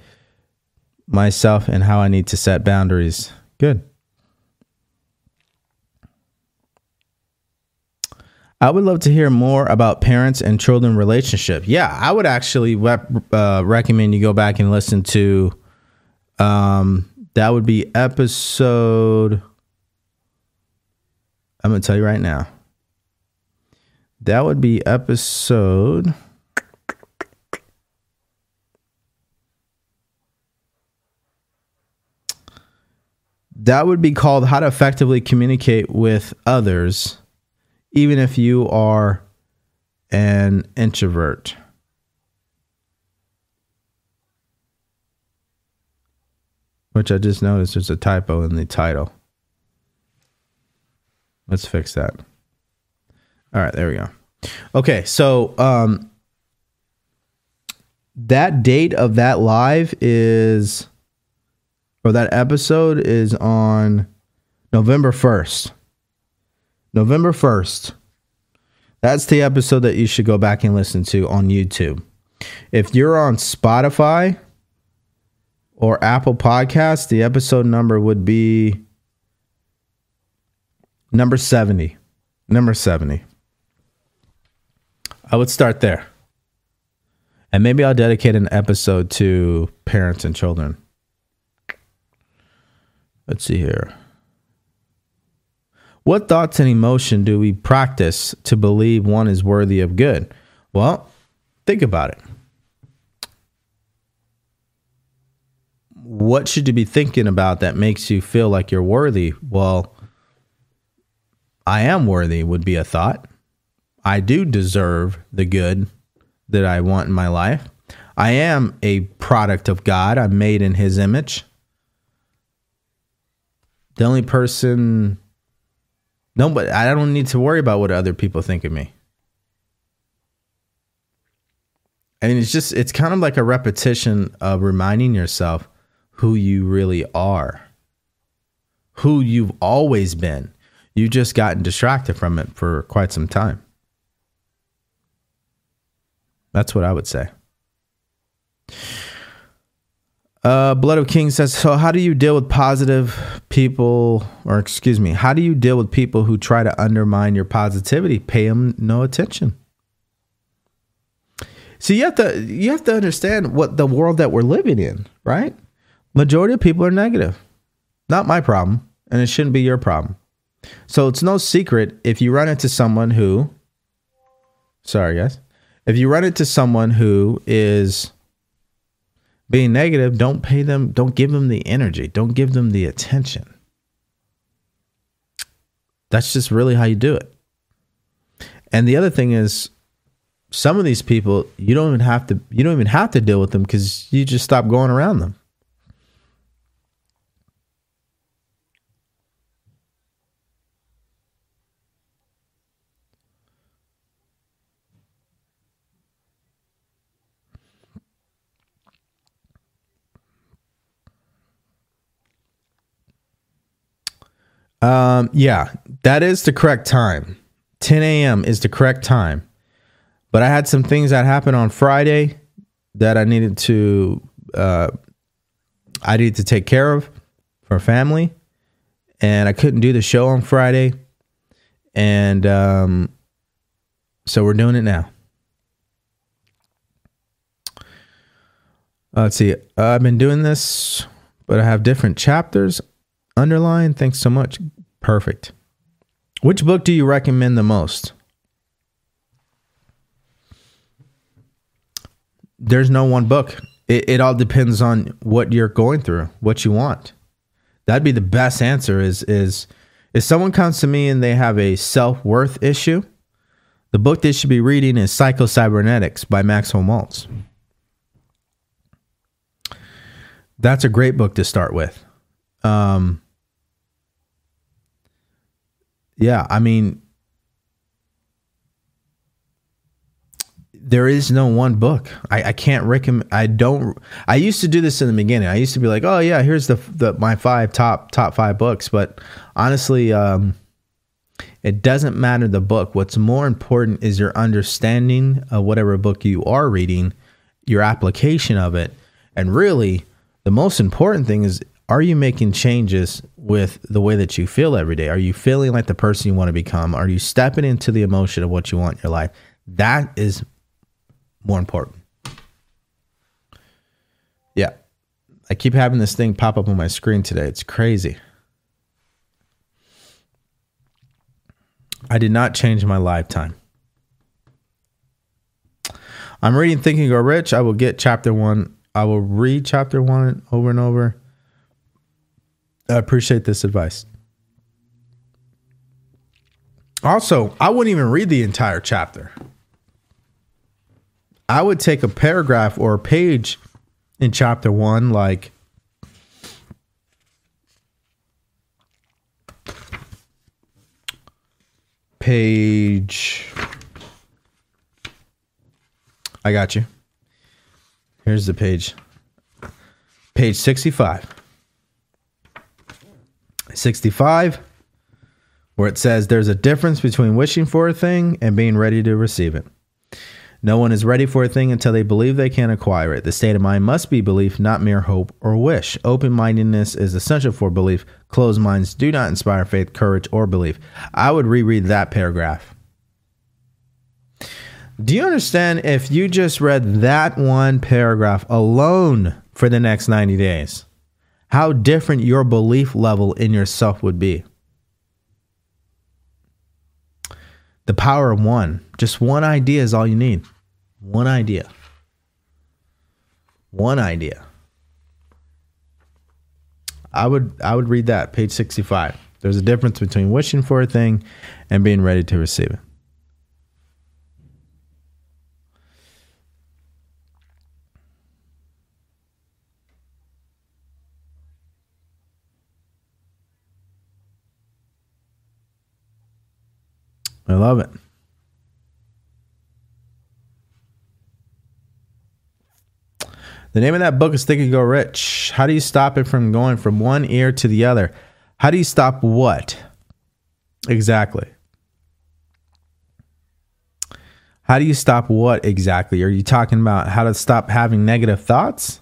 myself and how I need to set boundaries. Good. I would love to hear more about parents and children relationship. Yeah, I would actually uh, recommend you go back and listen to. Um, that would be episode. I'm gonna tell you right now. That would be episode. That would be called How to Effectively Communicate with Others even if you are an introvert. Which I just noticed there's a typo in the title. Let's fix that. All right, there we go. Okay, so um that date of that live is or that episode is on November 1st. November 1st. That's the episode that you should go back and listen to on YouTube. If you're on Spotify or Apple Podcasts, the episode number would be number 70. Number 70. I would start there. And maybe I'll dedicate an episode to parents and children. Let's see here. What thoughts and emotion do we practice to believe one is worthy of good? Well, think about it. What should you be thinking about that makes you feel like you're worthy? Well, I am worthy would be a thought. I do deserve the good that I want in my life. I am a product of God. I'm made in his image. The only person no, but I don't need to worry about what other people think of me. I mean, it's just, it's kind of like a repetition of reminding yourself who you really are, who you've always been. You've just gotten distracted from it for quite some time. That's what I would say. Uh, Blood of Kings says, so how do you deal with positive people, or excuse me, how do you deal with people who try to undermine your positivity? Pay them no attention. So you have to you have to understand what the world that we're living in, right? Majority of people are negative. Not my problem, and it shouldn't be your problem. So it's no secret if you run into someone who sorry guys, if you run into someone who is being negative, don't pay them, don't give them the energy, don't give them the attention. That's just really how you do it. And the other thing is some of these people you don't even have to you don't even have to deal with them cuz you just stop going around them. Um, yeah, that is the correct time. 10 a.m. is the correct time. But I had some things that happened on Friday that I needed to uh, I needed to take care of for family, and I couldn't do the show on Friday, and um, so we're doing it now. Uh, let's see. Uh, I've been doing this, but I have different chapters. Underline, thanks so much. Perfect. Which book do you recommend the most? there's no one book. It, it all depends on what you're going through, what you want. That'd be the best answer. Is is if someone comes to me and they have a self worth issue, the book they should be reading is Psycho-Cybernetics by Maxwell Maltz. That's a great book to start with. Um, yeah, I mean, there is no one book. I, I can't recommend. I don't. I used to do this in the beginning. I used to be like, oh yeah, here's the the my five top top five books. But honestly, um, it doesn't matter the book. What's more important is your understanding of whatever book you are reading, your application of it, and really, the most important thing is are you making changes with the way that you feel every day? Are you feeling like the person you want to become? Are you stepping into the emotion of what you want in your life? That is more important. Yeah. I keep having this thing pop up on my screen today. It's crazy. I did not change my lifetime. I'm reading Think and Grow Rich. I will get chapter one. I will read chapter one over and over. I appreciate this advice. Also, I wouldn't even read the entire chapter. I would take a paragraph or a page in chapter one, like page. I got you. Here's the page. Page 65. 65, where it says there's a difference between wishing for a thing and being ready to receive it. No one is ready for a thing until they believe they can acquire it. The state of mind must be belief, not mere hope or wish. Open mindedness is essential for belief. Closed minds do not inspire faith, courage, or belief. I would reread that paragraph. Do you understand if you just read that one paragraph alone for the next 90 days, how different your belief level in yourself would be? The power of one. Just one idea is all you need. One idea. One idea. I would I would read that page 65. There's a difference between wishing for a thing and being ready to receive it. I love it. The name of that book is Think and Grow Rich. How do you stop it from going from one ear to the other? How do you stop what? Exactly. How do you stop what exactly? Are you talking about how to stop having negative thoughts?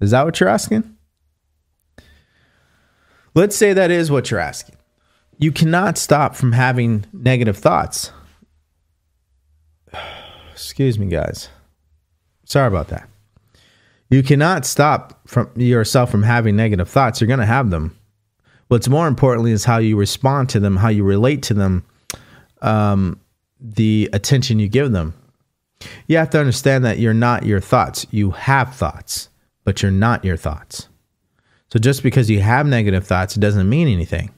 Is that what you're asking? Let's say that is what you're asking you cannot stop from having negative thoughts. Excuse me, guys. Sorry about that. You cannot stop from yourself from having negative thoughts. You're going to have them. What's more importantly is how you respond to them, how you relate to them, um, the attention you give them. You have to understand that you're not your thoughts. You have thoughts, but you're not your thoughts. So just because you have negative thoughts, it doesn't mean anything.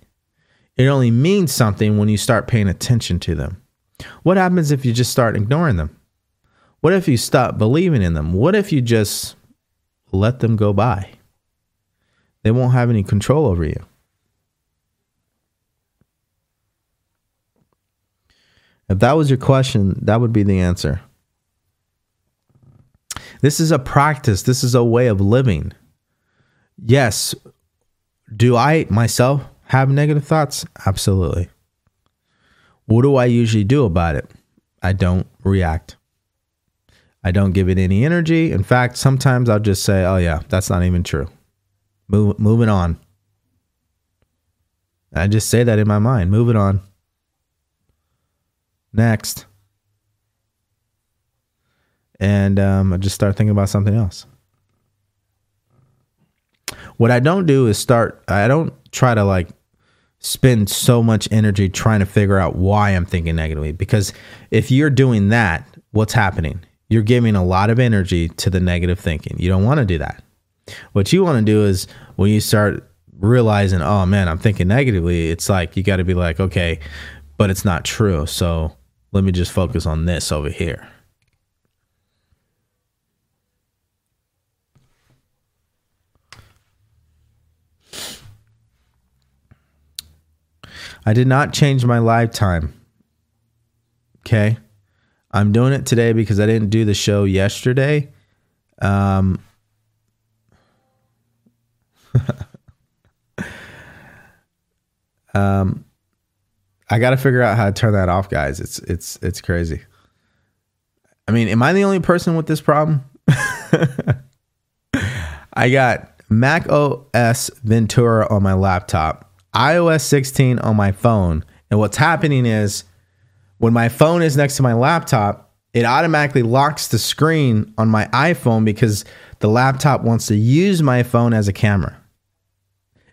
It only means something when you start paying attention to them. What happens if you just start ignoring them? What if you stop believing in them? What if you just let them go by? They won't have any control over you. If that was your question, that would be the answer. This is a practice, this is a way of living. Yes, do I myself have negative thoughts? Absolutely. What do I usually do about it? I don't react. I don't give it any energy. In fact, sometimes I'll just say, "Oh yeah, that's not even true." Move, moving on. I just say that in my mind. Move it on. Next. And um, I just start thinking about something else. What I don't do is start. I don't try to like spend so much energy trying to figure out why I'm thinking negatively. Because if you're doing that, what's happening? you're giving a lot of energy to the negative thinking. You don't want to do that. What you want to do is when you start realizing, oh man, I'm thinking negatively, it's like you got to be like, okay, but it's not true. So let me just focus on this over here. I did not change my lifetime. Okay. I'm doing it today because I didn't do the show yesterday. Um, um, I got to figure out how to turn that off, guys. It's it's it's crazy. I mean, am I the only person with this problem? I got Mac OS Ventura on my laptop, iOS 16 on my phone, and what's happening is when my phone is next to my laptop, it automatically locks the screen on my iPhone because the laptop wants to use my phone as a camera.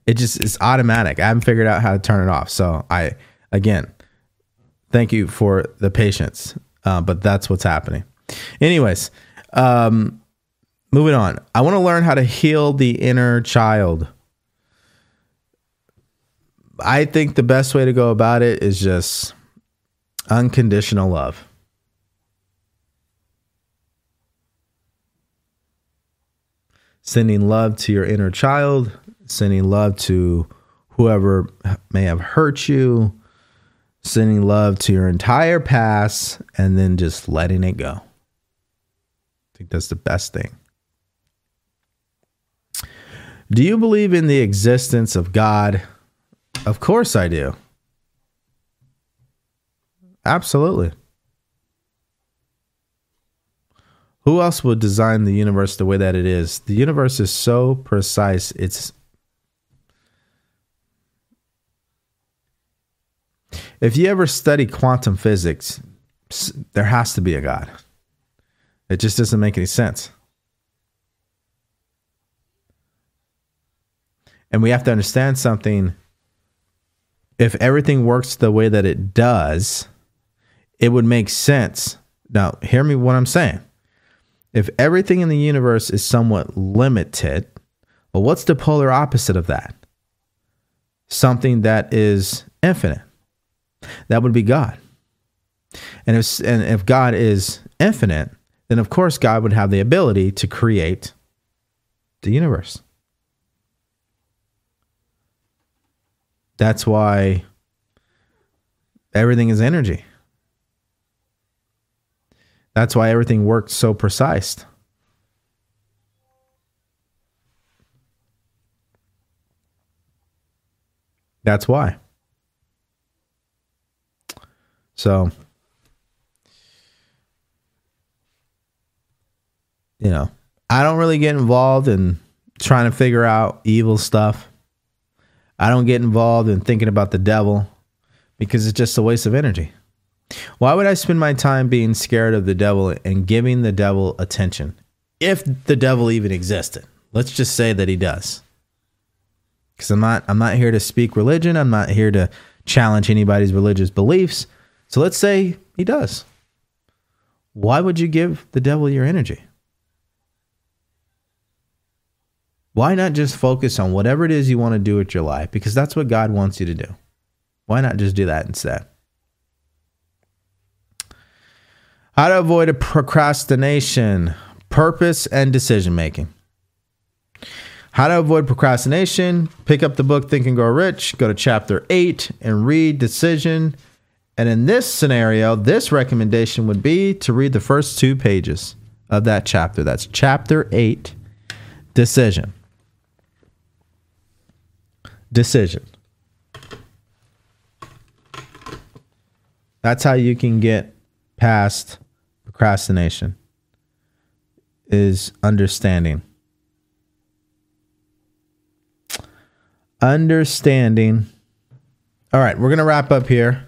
It just it's automatic. I haven't figured out how to turn it off. So I again, thank you for the patience. Uh, but that's what's happening. Anyways, um, moving on. I want to learn how to heal the inner child. I think the best way to go about it is just Unconditional love. Sending love to your inner child, sending love to whoever may have hurt you, sending love to your entire past, and then just letting it go. I think that's the best thing. Do you believe in the existence of God? Of course I do. Absolutely. Who else would design the universe the way that it is? The universe is so precise. It's If you ever study quantum physics, there has to be a God. It just doesn't make any sense. And we have to understand something. If everything works the way that it does, it would make sense. Now, hear me what I'm saying. If everything in the universe is somewhat limited, well, what's the polar opposite of that? Something that is infinite. That would be God. And if, and if God is infinite, then of course God would have the ability to create the universe. That's why everything is energy. That's why everything worked so precise. That's why. So, you know, I don't really get involved in trying to figure out evil stuff. I don't get involved in thinking about the devil because it's just a waste of energy. Why would I spend my time being scared of the devil and giving the devil attention? If the devil even existed. Let's just say that he does. Cuz I'm not I'm not here to speak religion. I'm not here to challenge anybody's religious beliefs. So let's say he does. Why would you give the devil your energy? Why not just focus on whatever it is you want to do with your life? Because that's what God wants you to do. Why not just do that instead? How to avoid a procrastination, purpose, and decision making. How to avoid procrastination. Pick up the book Think and Grow Rich, go to chapter 8 and read decision. And in this scenario, this recommendation would be to read the first two pages of that chapter. That's chapter 8, decision. Decision. That's how you can get past procrastination is understanding. Understanding. All right, we're going to wrap up here.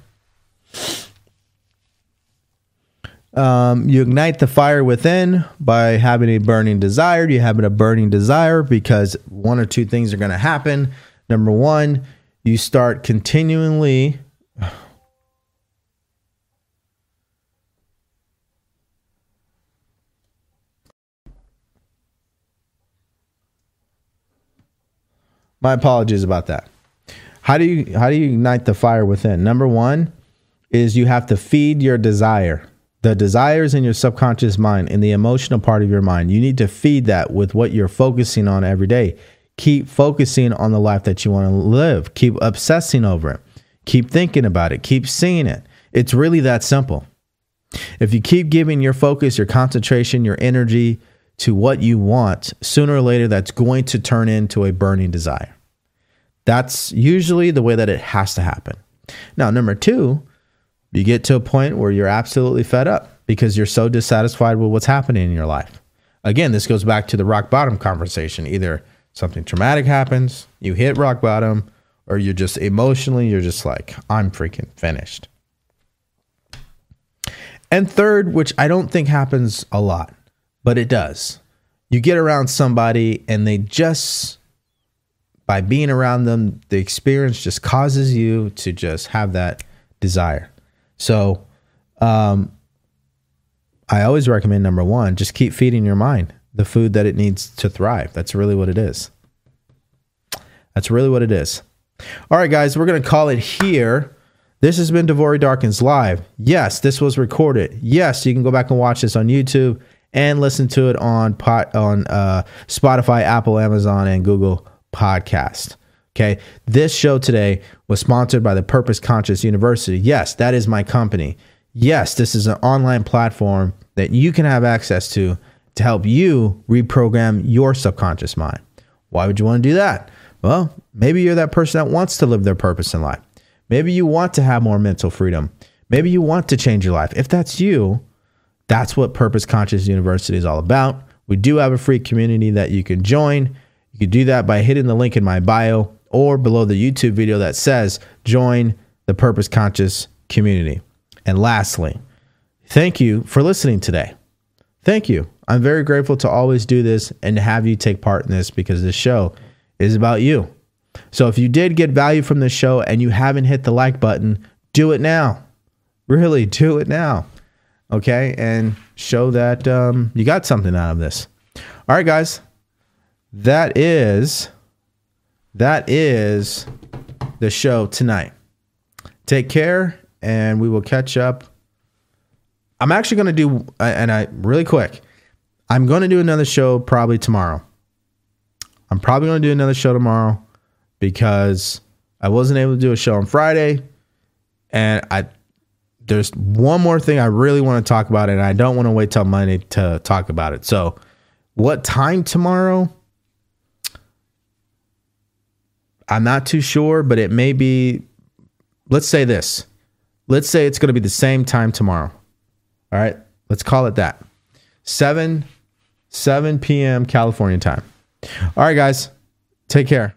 Um, you ignite the fire within by having a burning desire. You having a burning desire because one or two things are going to happen. Number one, you start continually. My apologies about that. How do you how do you ignite the fire within? Number 1 is you have to feed your desire. The desires in your subconscious mind in the emotional part of your mind. You need to feed that with what you're focusing on every day. Keep focusing on the life that you want to live. Keep obsessing over it. Keep thinking about it. Keep seeing it. It's really that simple. If you keep giving your focus, your concentration, your energy to what you want, sooner or later that's going to turn into a burning desire. That's usually the way that it has to happen. Now, number two, you get to a point where you're absolutely fed up because you're so dissatisfied with what's happening in your life. Again, this goes back to the rock bottom conversation. Either something traumatic happens, you hit rock bottom, or you're just emotionally, you're just like, I'm freaking finished. And third, which I don't think happens a lot, but it does. You get around somebody and they just, by being around them, the experience just causes you to just have that desire. So, um, I always recommend number one, just keep feeding your mind the food that it needs to thrive. That's really what it is. That's really what it is. All right, guys, we're going to call it here. This has been DeVory Darkins Live. Yes, this was recorded. Yes, you can go back and watch this on YouTube and listen to it on pot, on uh, Spotify, Apple, Amazon, and Google Podcast. Okay. This show today was sponsored by the Purpose Conscious University. Yes, that is my company. Yes, this is an online platform that you can have access to to help you reprogram your subconscious mind. Why would you want to do that? Well, maybe you're that person that wants to live their purpose in life. Maybe you want to have more mental freedom. Maybe you want to change your life. If that's you, that's what Purpose Conscious University is all about. We do have a free community that you can join. You can do that by hitting the link in my bio or below the YouTube video that says join the Purpose Conscious community. And lastly, thank you for listening today. Thank you. I'm very grateful to always do this and to have you take part in this because this show is about you. So if you did get value from this show and you haven't hit the like button, do it now. Really, do it now. Okay. And show that um, you got something out of this. All right, guys. That is that is the show tonight. Take care, and we will catch up. I'm actually going to do, and I really quick, I'm going to do another show probably tomorrow. I'm probably going to do another show tomorrow because I wasn't able to do a show on Friday, and I there's one more thing I really want to talk about, and I don't want to wait till Monday to talk about it. So, what time tomorrow? I'm not too sure, but it may be, let's say this. Let's say it's going to be the same time tomorrow. All right. Let's call it that. 7, 7 p.m. California time. All right, guys. Take care.